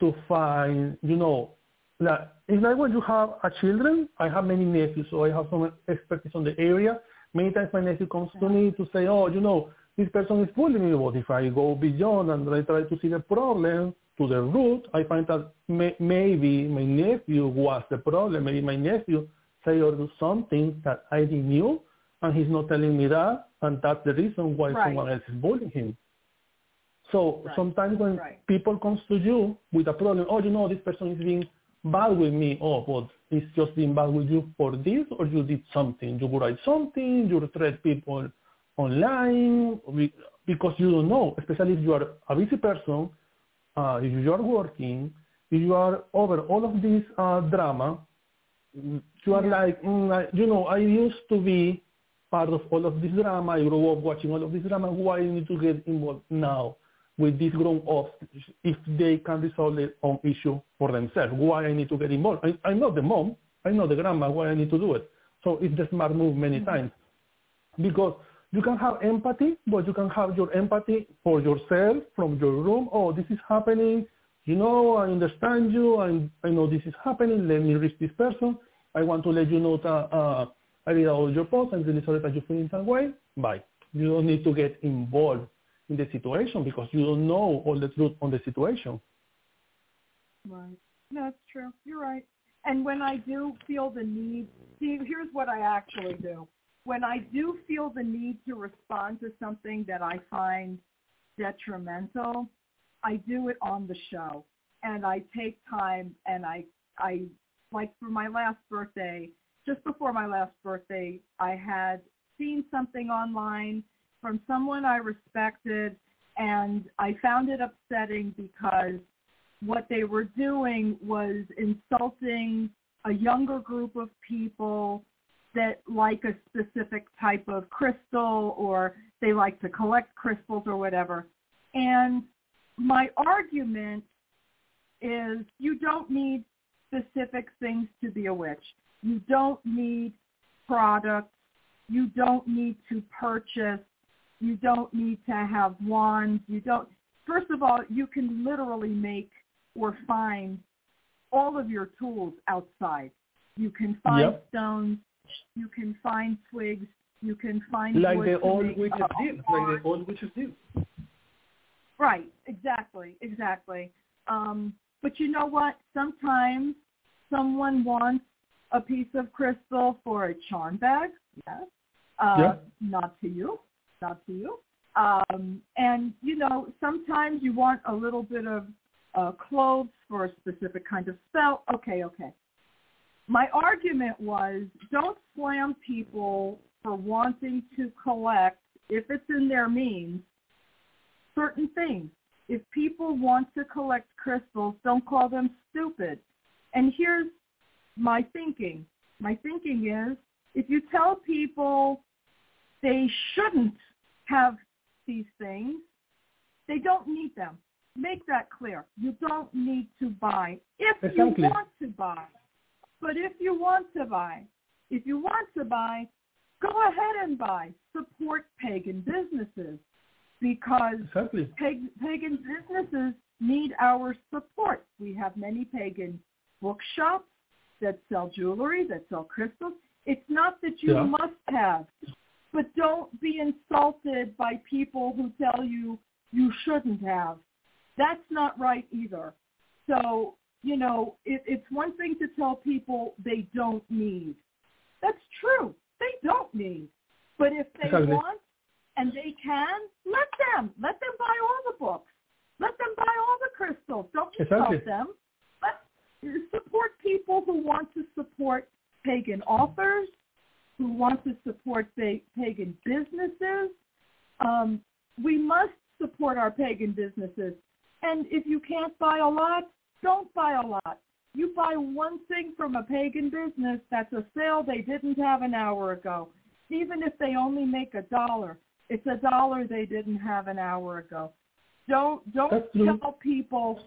to find, you know, like, it's like when you have a children. I have many nephews, so I have some expertise on the area. Many times my nephew comes to me to say, oh, you know, this person is bullying me. But if I go beyond and I try to see the problem to the root, I find that may, maybe my nephew was the problem. Maybe my nephew say or do something that I didn't knew, and he's not telling me that, and that's the reason why right. someone else is bullying him. So right. sometimes when right. people comes to you with a problem, oh, you know, this person is being bad with me. Oh, but it's just being bad with you for this, or you did something. You write something, you threat people online, because you don't know, especially if you are a busy person, uh, if you are working, if you are over all of this uh, drama, you are yeah. like, mm, I, you know, I used to be part of all of this drama. I grew up watching all of this drama. Why I need to get involved now with these grown-ups if they can resolve their own issue for themselves? Why I need to get involved? I, I'm not the mom. I know the grandma. Why I need to do it? So it's the smart move many mm-hmm. times because you can have empathy, but you can have your empathy for yourself from your room. Oh, this is happening. You know, I understand you. I, I know this is happening. Let me reach this person. I want to let you know that uh, I read all your posts. I'm really sorry that you feel in that way. Bye. You don't need to get involved in the situation because you don't know all the truth on the situation. Right. That's true. You're right. And when I do feel the need, see, here's what I actually do. When I do feel the need to respond to something that I find detrimental, I do it on the show. And I take time and I, I like for my last birthday, just before my last birthday, I had seen something online from someone I respected and I found it upsetting because what they were doing was insulting a younger group of people that like a specific type of crystal or they like to collect crystals or whatever. And my argument is you don't need specific things to be a witch. You don't need products. You don't need to purchase. You don't need to have wands. You don't. First of all, you can literally make or find all of your tools outside. You can find yep. stones. You can find twigs. You can find like the old witches did. Like the old witches did. Right. Exactly. Exactly. Um, but you know what? Sometimes someone wants a piece of crystal for a charm bag. Yes. Uh, yeah. Not to you. Not to you. Um, and, you know, sometimes you want a little bit of uh, clothes for a specific kind of spell. Okay, okay. My argument was don't slam people for wanting to collect, if it's in their means, certain things. If people want to collect crystals, don't call them stupid. And here's my thinking. My thinking is if you tell people they shouldn't have these things, they don't need them. Make that clear. You don't need to buy if exactly. you want to buy. But if you want to buy, if you want to buy, go ahead and buy. Support pagan businesses because exactly. pag- pagan businesses need our support. We have many pagan bookshops that sell jewelry, that sell crystals. It's not that you yeah. must have, but don't be insulted by people who tell you you shouldn't have. That's not right either. So, you know, it, it's one thing to tell people they don't need. That's true. They don't need. But if they exactly. want and they can, let them. Let them buy all the books. Let them buy all the crystals. Don't insult them support people who want to support pagan authors, who want to support pagan businesses. Um, we must support our pagan businesses. And if you can't buy a lot, don't buy a lot. You buy one thing from a pagan business that's a sale they didn't have an hour ago. Even if they only make a dollar, it's a dollar they didn't have an hour ago. Don't don't tell people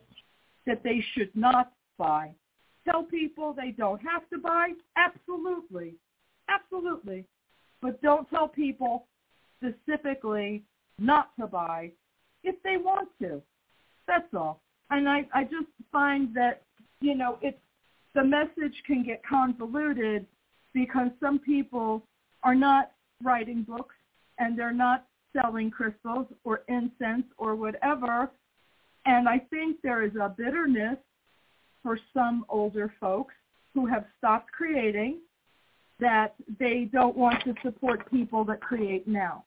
that they should not buy. Tell people they don't have to buy. Absolutely. Absolutely. But don't tell people specifically not to buy if they want to. That's all. And I, I just find that, you know, it's the message can get convoluted because some people are not writing books and they're not selling crystals or incense or whatever. And I think there is a bitterness for some older folks who have stopped creating that they don't want to support people that create now.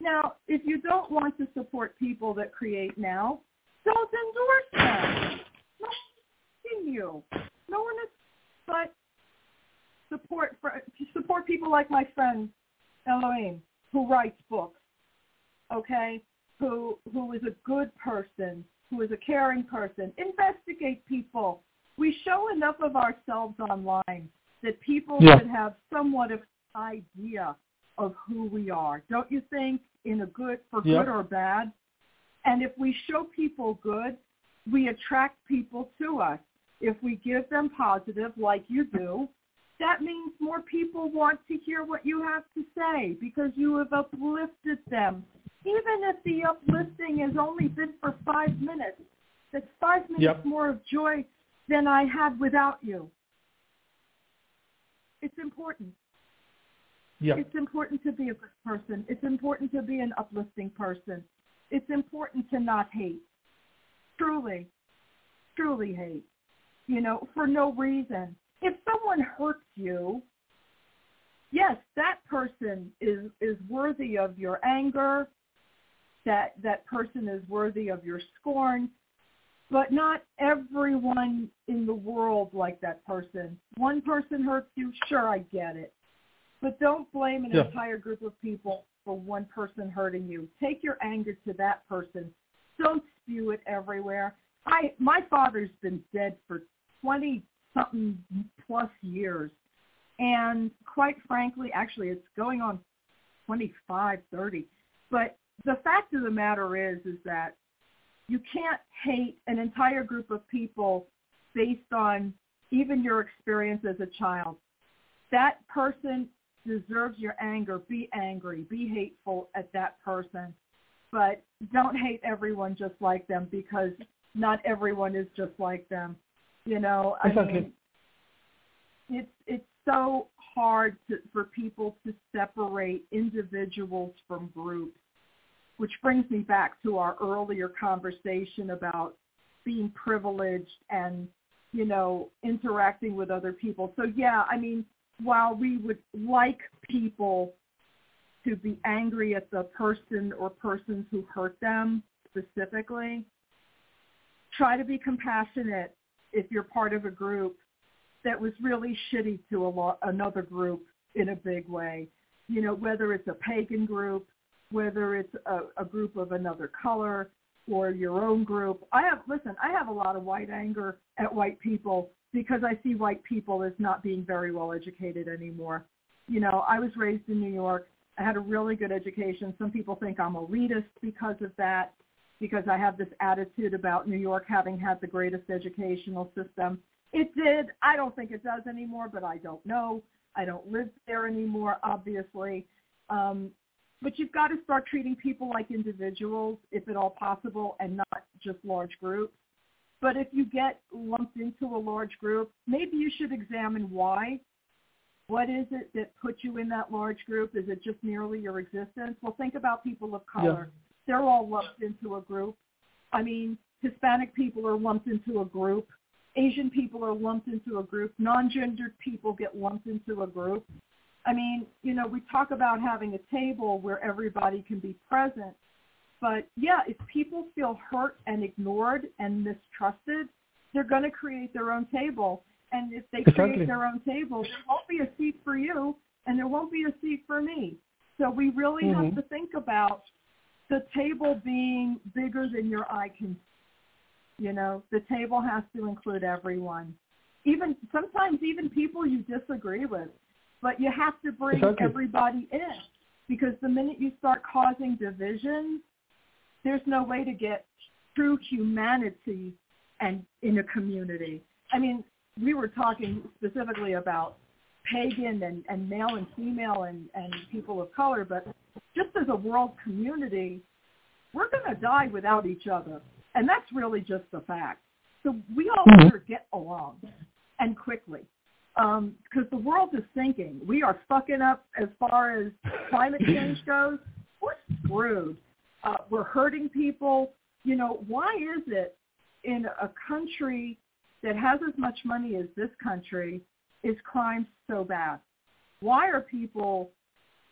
Now, if you don't want to support people that create now, don't endorse them. No one you. No one is, but support for, support people like my friend Elhoim, who writes books. Okay, who who is a good person, who is a caring person. Investigate people. We show enough of ourselves online that people yeah. should have somewhat of idea of who we are. Don't you think? In a good, for yeah. good or bad. And if we show people good, we attract people to us. If we give them positive, like you do, that means more people want to hear what you have to say because you have uplifted them. Even if the uplifting has only been for five minutes, that's five minutes yep. more of joy than I had without you. It's important. Yep. It's important to be a good person. It's important to be an uplifting person. It's important to not hate. Truly, truly hate. You know, for no reason. If someone hurts you, yes, that person is is worthy of your anger. That that person is worthy of your scorn. But not everyone in the world like that person. One person hurts you, sure, I get it. But don't blame an yeah. entire group of people for one person hurting you. Take your anger to that person. Don't spew it everywhere. I my father's been dead for twenty something plus years. And quite frankly, actually it's going on twenty five, thirty. But the fact of the matter is is that you can't hate an entire group of people based on even your experience as a child. That person deserves your anger. Be angry. Be hateful at that person. But don't hate everyone just like them because not everyone is just like them. You know, I exactly. mean, it's it's so hard to, for people to separate individuals from groups, which brings me back to our earlier conversation about being privileged and you know interacting with other people. So yeah, I mean, while we would like people to be angry at the person or persons who hurt them specifically, try to be compassionate if you're part of a group that was really shitty to a lo- another group in a big way. You know, whether it's a pagan group, whether it's a, a group of another color or your own group. I have, listen, I have a lot of white anger at white people because I see white people as not being very well educated anymore. You know, I was raised in New York. I had a really good education. Some people think I'm a elitist because of that, because I have this attitude about New York having had the greatest educational system. It did. I don't think it does anymore, but I don't know. I don't live there anymore, obviously. Um, but you've got to start treating people like individuals, if at all possible, and not just large groups. But if you get lumped into a large group, maybe you should examine why. What is it that put you in that large group? Is it just merely your existence? Well, think about people of color. Yeah. They're all lumped into a group. I mean, Hispanic people are lumped into a group. Asian people are lumped into a group. Non-gendered people get lumped into a group. I mean, you know, we talk about having a table where everybody can be present, but yeah, if people feel hurt and ignored and mistrusted, they're going to create their own table. And if they exactly. create their own table, there won't be a seat for you and there won't be a seat for me. So we really mm-hmm. have to think about the table being bigger than your eye can. You know, the table has to include everyone, even sometimes even people you disagree with, but you have to bring exactly. everybody in because the minute you start causing division, there's no way to get true humanity and in a community. I mean, we were talking specifically about pagan and, and male and female and, and people of color, but just as a world community, we're going to die without each other. And that's really just a fact. So we all mm-hmm. better get along and quickly because um, the world is sinking. We are fucking up as far as climate change goes. We're screwed. Uh, we're hurting people. You know, why is it in a country that has as much money as this country is crime so bad? Why are people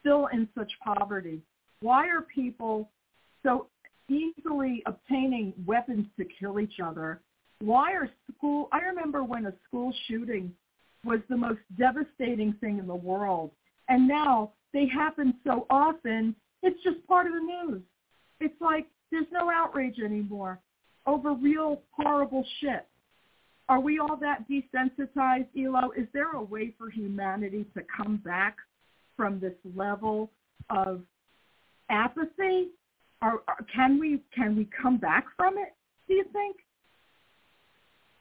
still in such poverty? Why are people so easily obtaining weapons to kill each other? Why are school? I remember when a school shooting was the most devastating thing in the world, and now they happen so often. It's just part of the news. It's like there's no outrage anymore over real horrible shit. Are we all that desensitized, Elo? Is there a way for humanity to come back from this level of apathy? Or, or can we can we come back from it? Do you think?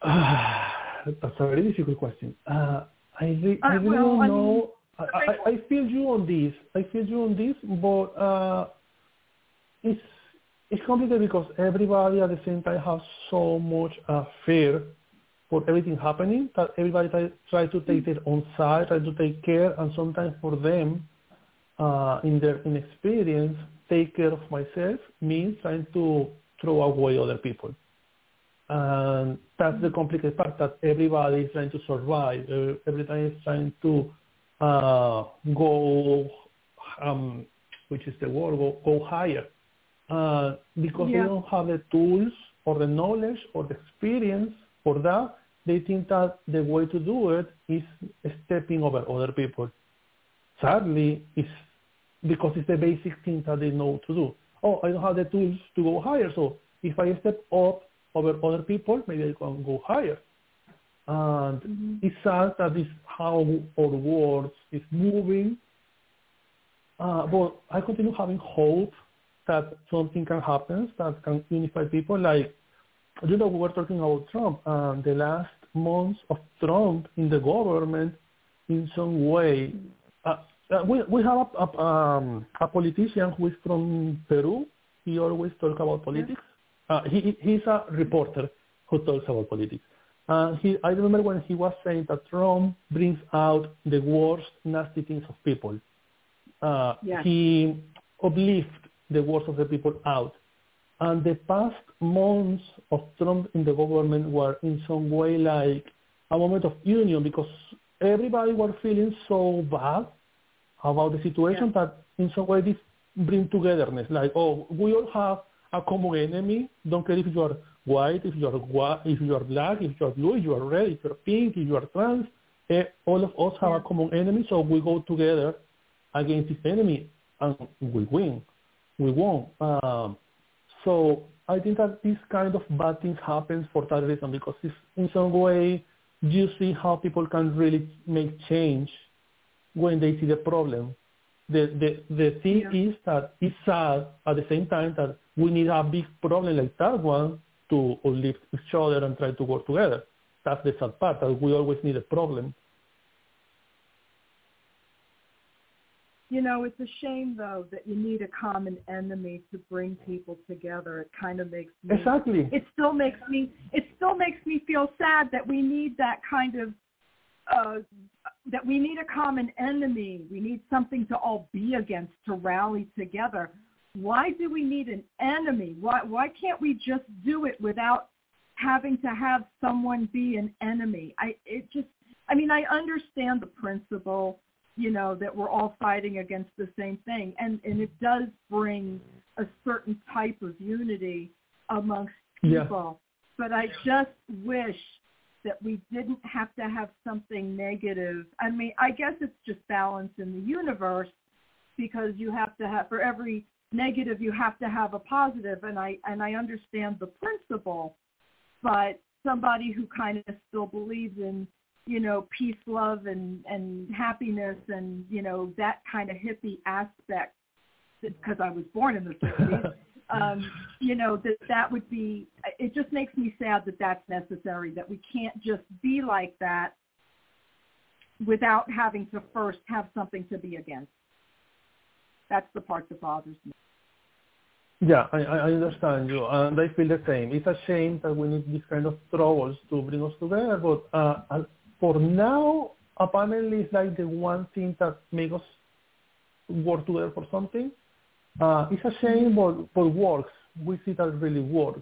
Uh, that's a very difficult question. Uh, I, re- uh, I really well, don't know. I, mean, I, I, feel you on this. I feel you on this, but uh, it's it's complicated because everybody at the same time has so much uh, fear for everything happening that everybody try, try to take their own side, try to take care, and sometimes for them, uh, in their inexperience, take care of myself means trying to throw away other people. And that's the complicated part that everybody is trying to survive. Everybody is trying to uh, go, um, which is the word, go, go higher uh, because yeah. they don't have the tools or the knowledge or the experience for that, they think that the way to do it is stepping over other people. Sadly, it's because it's the basic thing that they know to do. Oh, I don't have the tools to go higher, so if I step up over other people, maybe I can go higher. And mm-hmm. it's sad that this how our world is moving. Uh, but I continue having hope that something can happen that can unify people. Like, you know, we were talking about Trump, and the last months of Trump in the government, in some way, uh, uh, we we have a, a, um, a politician who is from Peru. He always talks about politics. Uh, he he's a reporter who talks about politics. And he, I remember when he was saying that Trump brings out the worst nasty things of people. Uh, He uplifts the worst of the people out. And the past months of Trump in the government were in some way like a moment of union because everybody were feeling so bad about the situation yeah. that in some way this bring togetherness. Like, oh, we all have a common enemy. Don't care if you are white, if you are if you are black, if you are blue, if you are red, if you are pink, if you are trans. Eh, all of us have yeah. a common enemy, so we go together against this enemy and we win we won't. Um, so I think that this kind of bad things happens for that reason because it's in some way you see how people can really make change when they see the problem. The the the thing yeah. is that it's sad at the same time that we need a big problem like that one to uplift each other and try to work together. That's the sad part that we always need a problem You know, it's a shame though that you need a common enemy to bring people together. It kind of makes me exactly. It still makes me. It still makes me feel sad that we need that kind of. Uh, that we need a common enemy. We need something to all be against to rally together. Why do we need an enemy? Why why can't we just do it without having to have someone be an enemy? I it just I mean I understand the principle you know, that we're all fighting against the same thing. And, and it does bring a certain type of unity amongst people. Yeah. But I just wish that we didn't have to have something negative. I mean, I guess it's just balance in the universe because you have to have, for every negative, you have to have a positive, and I and I understand the principle, but somebody who kind of still believes in you know peace, love, and and happiness, and you know that kind of hippie aspect, because I was born in the 60s. um, you know that that would be. It just makes me sad that that's necessary. That we can't just be like that without having to first have something to be against. That's the part that bothers me. Yeah, I, I understand you, and I feel the same. It's a shame that we need these kind of troubles to bring us together, but uh, for now, apparently it's like the one thing that makes us work together for something. Uh, it's a shame, but, but works. We see that it really works.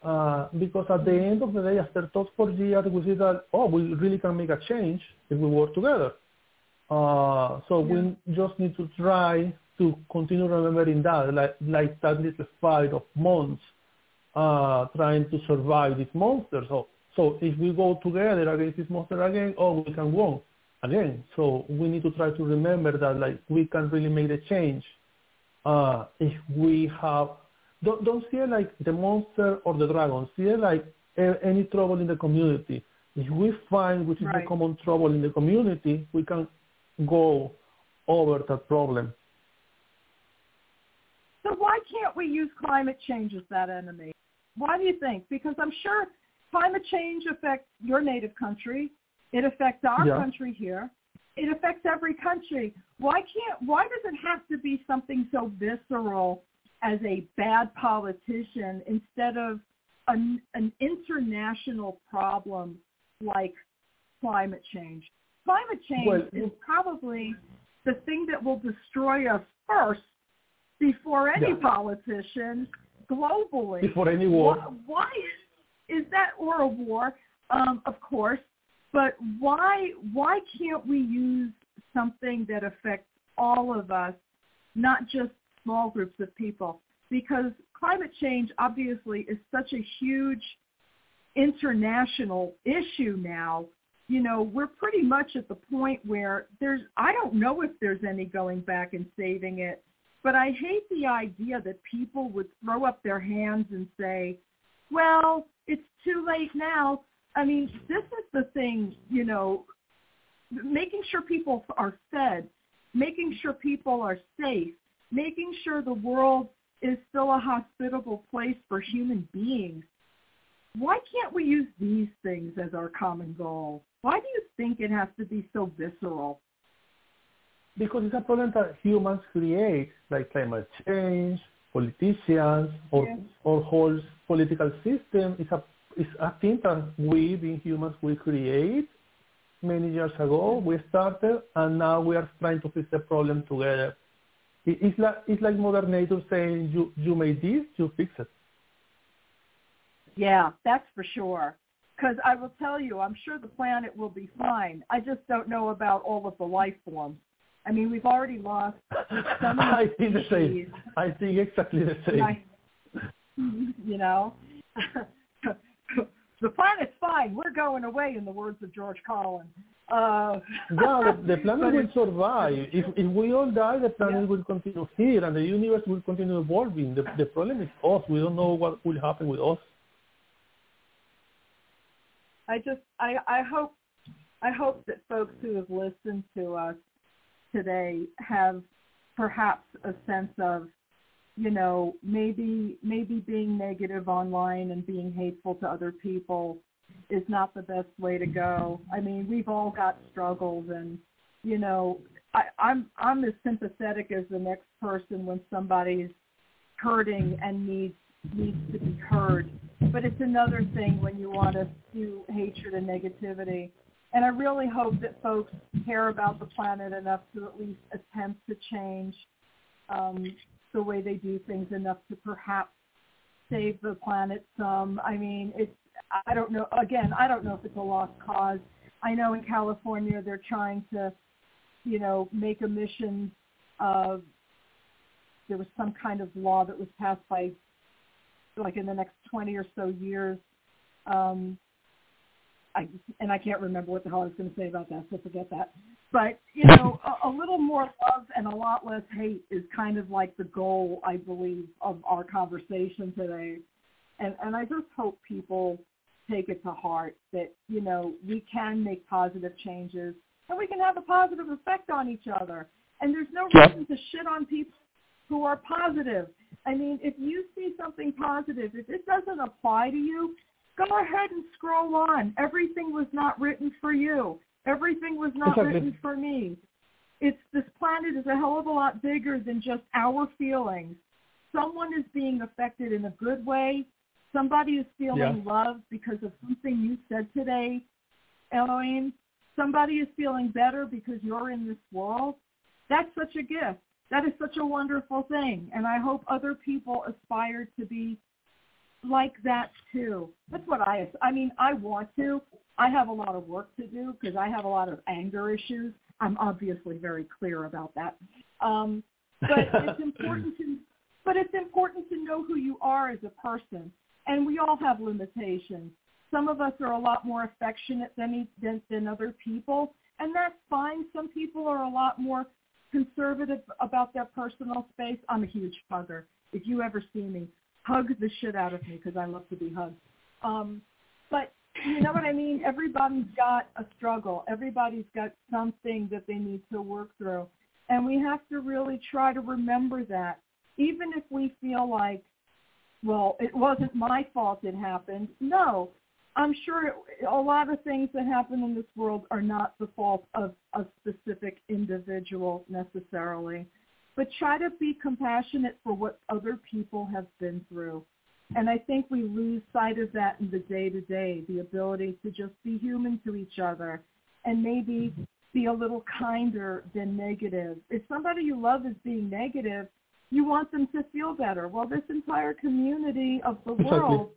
Uh, because at the end of the day, after those four years, we see that, oh, we really can make a change if we work together. Uh, so yeah. we just need to try to continue remembering that, like, like that little fight of months uh, trying to survive this monster. So, so if we go together against this monster again, oh, we can win again. So we need to try to remember that, like, we can really make the change uh, if we have don't don't see it like the monster or the dragon. See it like any trouble in the community. If we find which is right. the common trouble in the community, we can go over that problem. So why can't we use climate change as that enemy? Why do you think? Because I'm sure climate change affects your native country. It affects our yeah. country here. It affects every country. Why can't? Why does it have to be something so visceral as a bad politician instead of an, an international problem like climate change. Climate change well, is probably the thing that will destroy us first before any yeah. politician globally. Before any war. Why, why is, is that or a war? Um, of course, but why why can't we use something that affects all of us, not just small groups of people because climate change obviously is such a huge international issue now. You know, we're pretty much at the point where there's, I don't know if there's any going back and saving it, but I hate the idea that people would throw up their hands and say, well, it's too late now. I mean, this is the thing, you know, making sure people are fed, making sure people are safe, making sure the world is still a hospitable place for human beings. Why can't we use these things as our common goal? Why do you think it has to be so visceral? Because it's a problem that humans create, like climate change, politicians, or yes. or whole political system. is a it's a thing that we, being humans, we create many years ago. We started, and now we are trying to fix the problem together. It's like it's like Mother Nature saying, "You you made this, you fix it." Yeah, that's for sure. Because I will tell you, I'm sure the planet will be fine. I just don't know about all of the life forms. I mean, we've already lost so many I think the same. I think exactly the same. I, you know, the planet's fine. We're going away, in the words of George Carlin. Uh, yeah, the, the planet will survive. If, if we all die, the planet yeah. will continue here, and the universe will continue evolving. The, the problem is us. We don't know what will happen with us. I just, I, I hope, I hope that folks who have listened to us today have perhaps a sense of, you know, maybe, maybe being negative online and being hateful to other people is not the best way to go. I mean, we've all got struggles and you know, I, I'm I'm as sympathetic as the next person when somebody's hurting and needs needs to be heard. But it's another thing when you want to do hatred and negativity. And I really hope that folks care about the planet enough to at least attempt to change um, the way they do things enough to perhaps save the planet some. I mean, it's I don't know. Again, I don't know if it's a lost cause. I know in California they're trying to, you know, make emissions. Uh, there was some kind of law that was passed by, like in the next 20 or so years. Um, I, and I can't remember what the hell I was going to say about that, so forget that. But you know, a, a little more love and a lot less hate is kind of like the goal, I believe, of our conversation today. And and I just hope people take it to heart that you know we can make positive changes and we can have a positive effect on each other. And there's no reason to shit on people who are positive. I mean, if you see something positive, if it doesn't apply to you, go ahead and scroll on. Everything was not written for you. Everything was not written for me. It's this planet is a hell of a lot bigger than just our feelings. Someone is being affected in a good way. Somebody is feeling yeah. love because of something you said today, Elhoim. Somebody is feeling better because you're in this world. That's such a gift. That is such a wonderful thing. And I hope other people aspire to be like that too. That's what I, I mean, I want to. I have a lot of work to do because I have a lot of anger issues. I'm obviously very clear about that. Um, but it's important to, but it's important to know who you are as a person. And we all have limitations. Some of us are a lot more affectionate than, than, than other people, and that's fine. Some people are a lot more conservative about their personal space. I'm a huge hugger. If you ever see me, hug the shit out of me because I love to be hugged. Um, but you know what I mean? Everybody's got a struggle. Everybody's got something that they need to work through. And we have to really try to remember that. Even if we feel like, well, it wasn't my fault it happened. No, I'm sure a lot of things that happen in this world are not the fault of a specific individual necessarily. But try to be compassionate for what other people have been through. And I think we lose sight of that in the day to day, the ability to just be human to each other and maybe be a little kinder than negative. If somebody you love is being negative, you want them to feel better. Well, this entire community of the world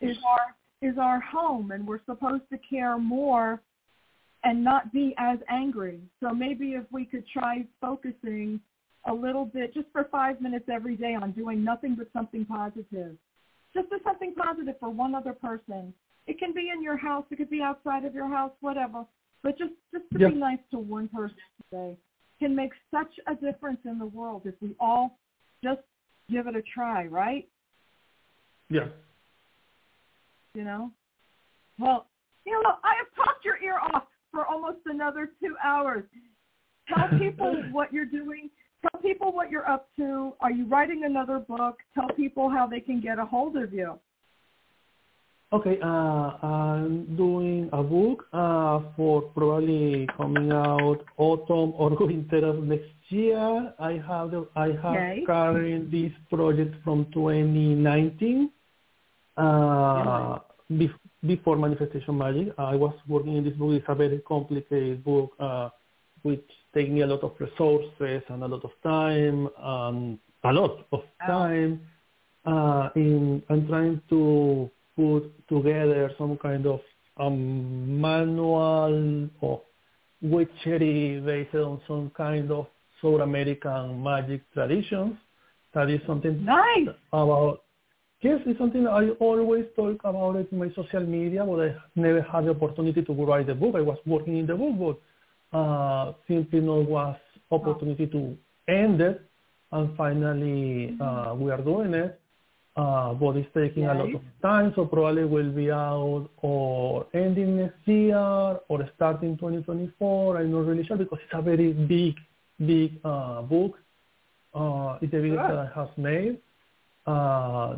is our is our home and we're supposed to care more and not be as angry. So maybe if we could try focusing a little bit, just for five minutes every day on doing nothing but something positive. Just do something positive for one other person. It can be in your house. It could be outside of your house, whatever. But just, just to yep. be nice to one person today can make such a difference in the world if we all just give it a try, right? Yeah, you know? Well, you know, I have talked your ear off for almost another two hours. Tell people what you're doing. Tell people what you're up to. Are you writing another book? Tell people how they can get a hold of you. Okay, uh, I'm doing a book uh, for probably coming out autumn or winter of next year. I have the, I have okay. carrying this project from 2019. Uh, before Manifestation Magic, I was working in this book. It's a very complicated book, uh, which me a lot of resources and a lot of time, and a lot of time uh, in and trying to put together some kind of um, manual of witchery based on some kind of South American magic traditions. That is something nice. about Yes, it's something I always talk about it in my social media, but I never had the opportunity to write the book. I was working in the book, but uh, simply no was opportunity to end it. And finally, uh, we are doing it. Uh, but it's taking a lot of time, so probably will be out or ending next year or starting 2024. I'm not really sure because it's a very big, big uh, book. Uh, it's the biggest that I have made. Uh,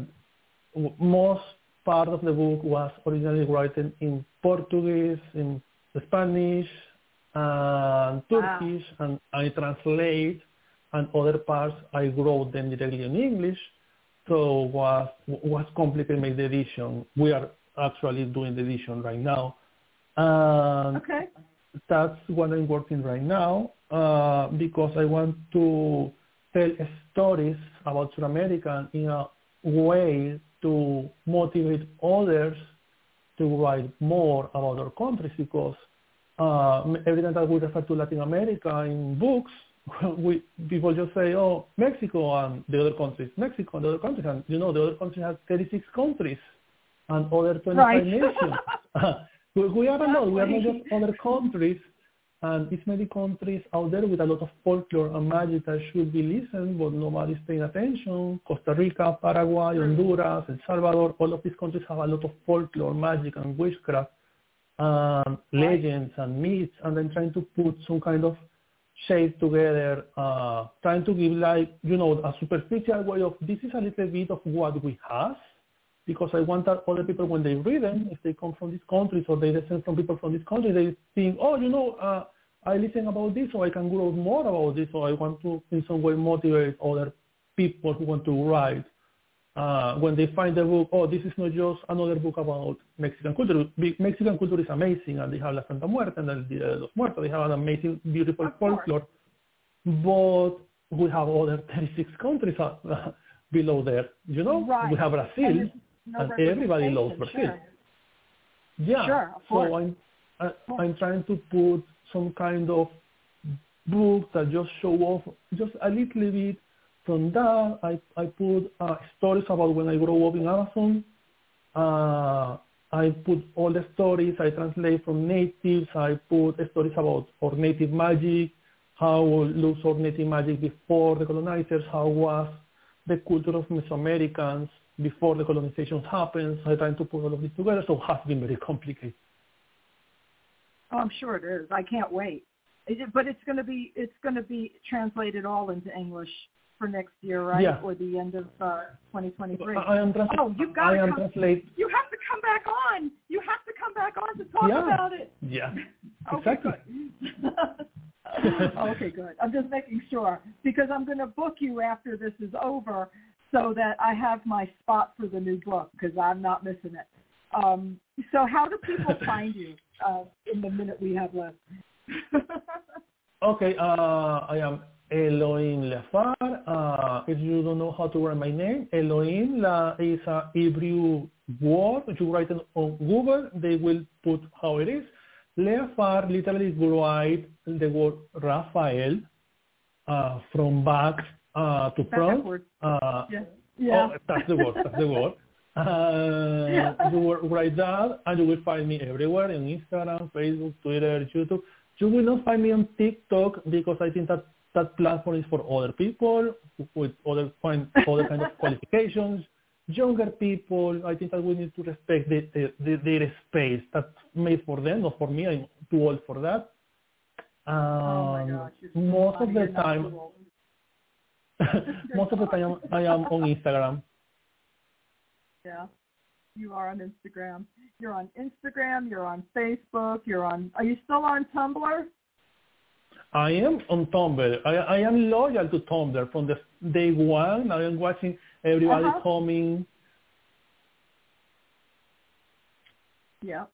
most part of the book was originally written in Portuguese, in Spanish, and Turkish, wow. and I translate, and other parts I wrote them directly in English. So was was complicated make the edition. We are actually doing the edition right now. And okay. That's what I'm working right now uh, because I want to tell stories about South America in a way to motivate others to write more about our countries because uh, every time that we refer to Latin America in books, we people just say, oh, Mexico and the other countries, Mexico and the other countries, and you know the other countries have 36 countries and other 25 right. nations. we, we are not, we are not just other countries. And it's many countries out there with a lot of folklore and magic that should be listened, but nobody's paying attention. Costa Rica, Paraguay, Honduras, El Salvador, all of these countries have a lot of folklore, magic, and witchcraft, and legends and myths, and then trying to put some kind of shape together, uh, trying to give like, you know, a superficial way of this is a little bit of what we have, because I want that other people, when they read them, if they come from these countries or they descend from people from this country, they think, oh, you know, uh, I listen about this, so I can grow more about this, so I want to in some way motivate other people who want to write. Uh, when they find the book, oh, this is not just another book about Mexican culture. Mexican culture is amazing, and they have La Santa Muerte and El Dia de los Muertos. They have an amazing, beautiful folklore. But we have other 36 countries uh, below there. You know, right. we have Brazil, no and everybody loves Brazil. Sure. Yeah. Sure, so. I'm I, I'm trying to put some kind of book that just show off just a little bit. From that, I I put uh, stories about when I grew up in Amazon. Uh, I put all the stories I translate from natives. I put stories about our native magic, how looks our native magic before the colonizers, how was the culture of Mesoamericans before the colonization happens. I trying to put all of this together, so it has been very complicated. Oh, I'm sure it is. I can't wait. It, but it's going to be it's going to be translated all into English for next year, right? Yeah. Or the end of uh, 2023. I, am trans- oh, you've got I to am come. translate. You have to come back on. You have to come back on to talk Yeah. about it. Yeah, Okay, exactly. good. okay, good. I'm just making sure because I'm going to book you after this is over so that I have my spot for the new book because I'm not missing it. Um, so how do people find you uh, in the minute we have left? Okay, uh, I am Elhoim Leafar. Uh, if you don't know how to write my name, Elohim La is a Hebrew word. If you write it on Google, they will put how it is. Leafar literally write the word Raphael uh, from back uh, to front. Uh, Yeah. Yeah. Oh, that's the word. That's the word. Uh, you will write that, and you will find me everywhere on Instagram, Facebook, Twitter, YouTube. You will not find me on TikTok because I think that that platform is for other people with other find other kind of qualifications. Younger people, I think that we need to respect the, the, the, their space. That's made for them, not for me. I'm too old for that. Um, oh gosh. most of the time, most of the time I am on Instagram. Yeah. You are on Instagram. You're on Instagram. You're on Facebook. You're on. Are you still on Tumblr? I am on Tumblr. I, I am loyal to Tumblr from the day one. I am watching everybody Uh-huh. coming. Yeah.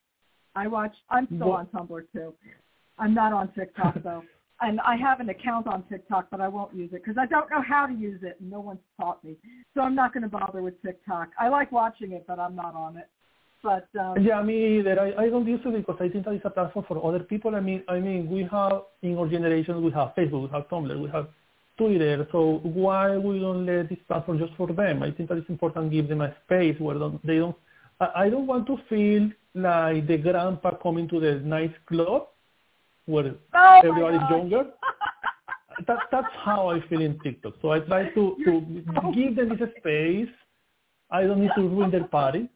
I watch. I'm still What- on Tumblr too. I'm not on TikTok though, and I have an account on TikTok, but I won't use it because I don't know how to use it, and no one's taught me. So I'm not going to bother with TikTok. I like watching it, but I'm not on it. But um, Yeah, me either. I, I don't use it because I think that it's a platform for other people. I mean, I mean, we have in our generation, we have Facebook, we have Tumblr, we have Twitter. So why we don't let this platform just for them? I think that it's important to give them a space where don't, they don't. I, I don't want to feel like the grandpa coming to the nice club where oh everybody's younger. that, that's how I feel in TikTok. So I try to, to give them this space. I don't need to ruin their party.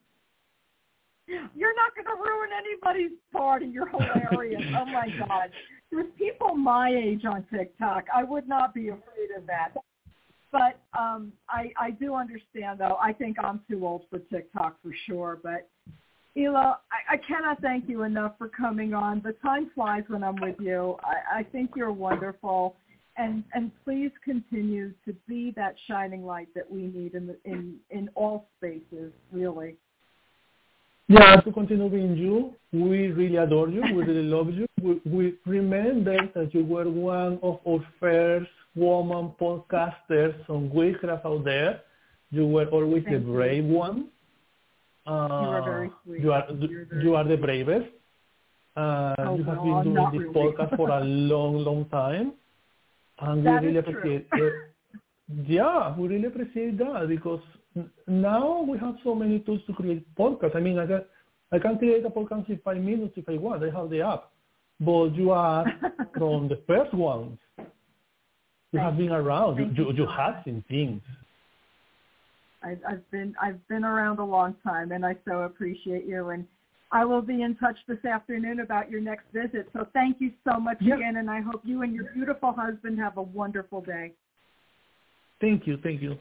You're not going to ruin anybody's party. You're hilarious. oh my God. There's people my age on TikTok. I would not be afraid of that. But um, I, I do understand, though. I think I'm too old for TikTok for sure. But Ela, I, I cannot thank you enough for coming on. The time flies when I'm with you. I, I think you're wonderful. And, and please continue to be that shining light that we need in, the, in, in all spaces, really. Yeah, to continue being you. We really adore you. We really love you. We, we remember that you were one of our first woman podcasters on Witchcraft out there. You were always Thank the you. brave one. Uh, are very sweet. You are, very you are the bravest. Uh, Oh, you have no, been doing this really. podcast for a long, long time. And That we really appreciate it. Yeah, we really appreciate that because now we have so many tools to create podcasts. I mean, I can, I can create a podcast in five minutes if I want. I have the app. but you are from the first ones. You have been around. You you you, have seen things. I've, I've been I've been around a long time, and I so appreciate you. And I will be in touch this afternoon about your next visit. So thank you so much Yeah. again, and I hope you and your beautiful husband have a wonderful day. Thank you, thank you.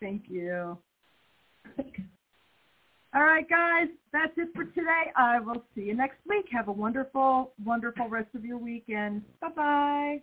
Thank you. All right, guys, that's it for today. I will see you next week. Have a wonderful, wonderful rest of your weekend. Bye bye.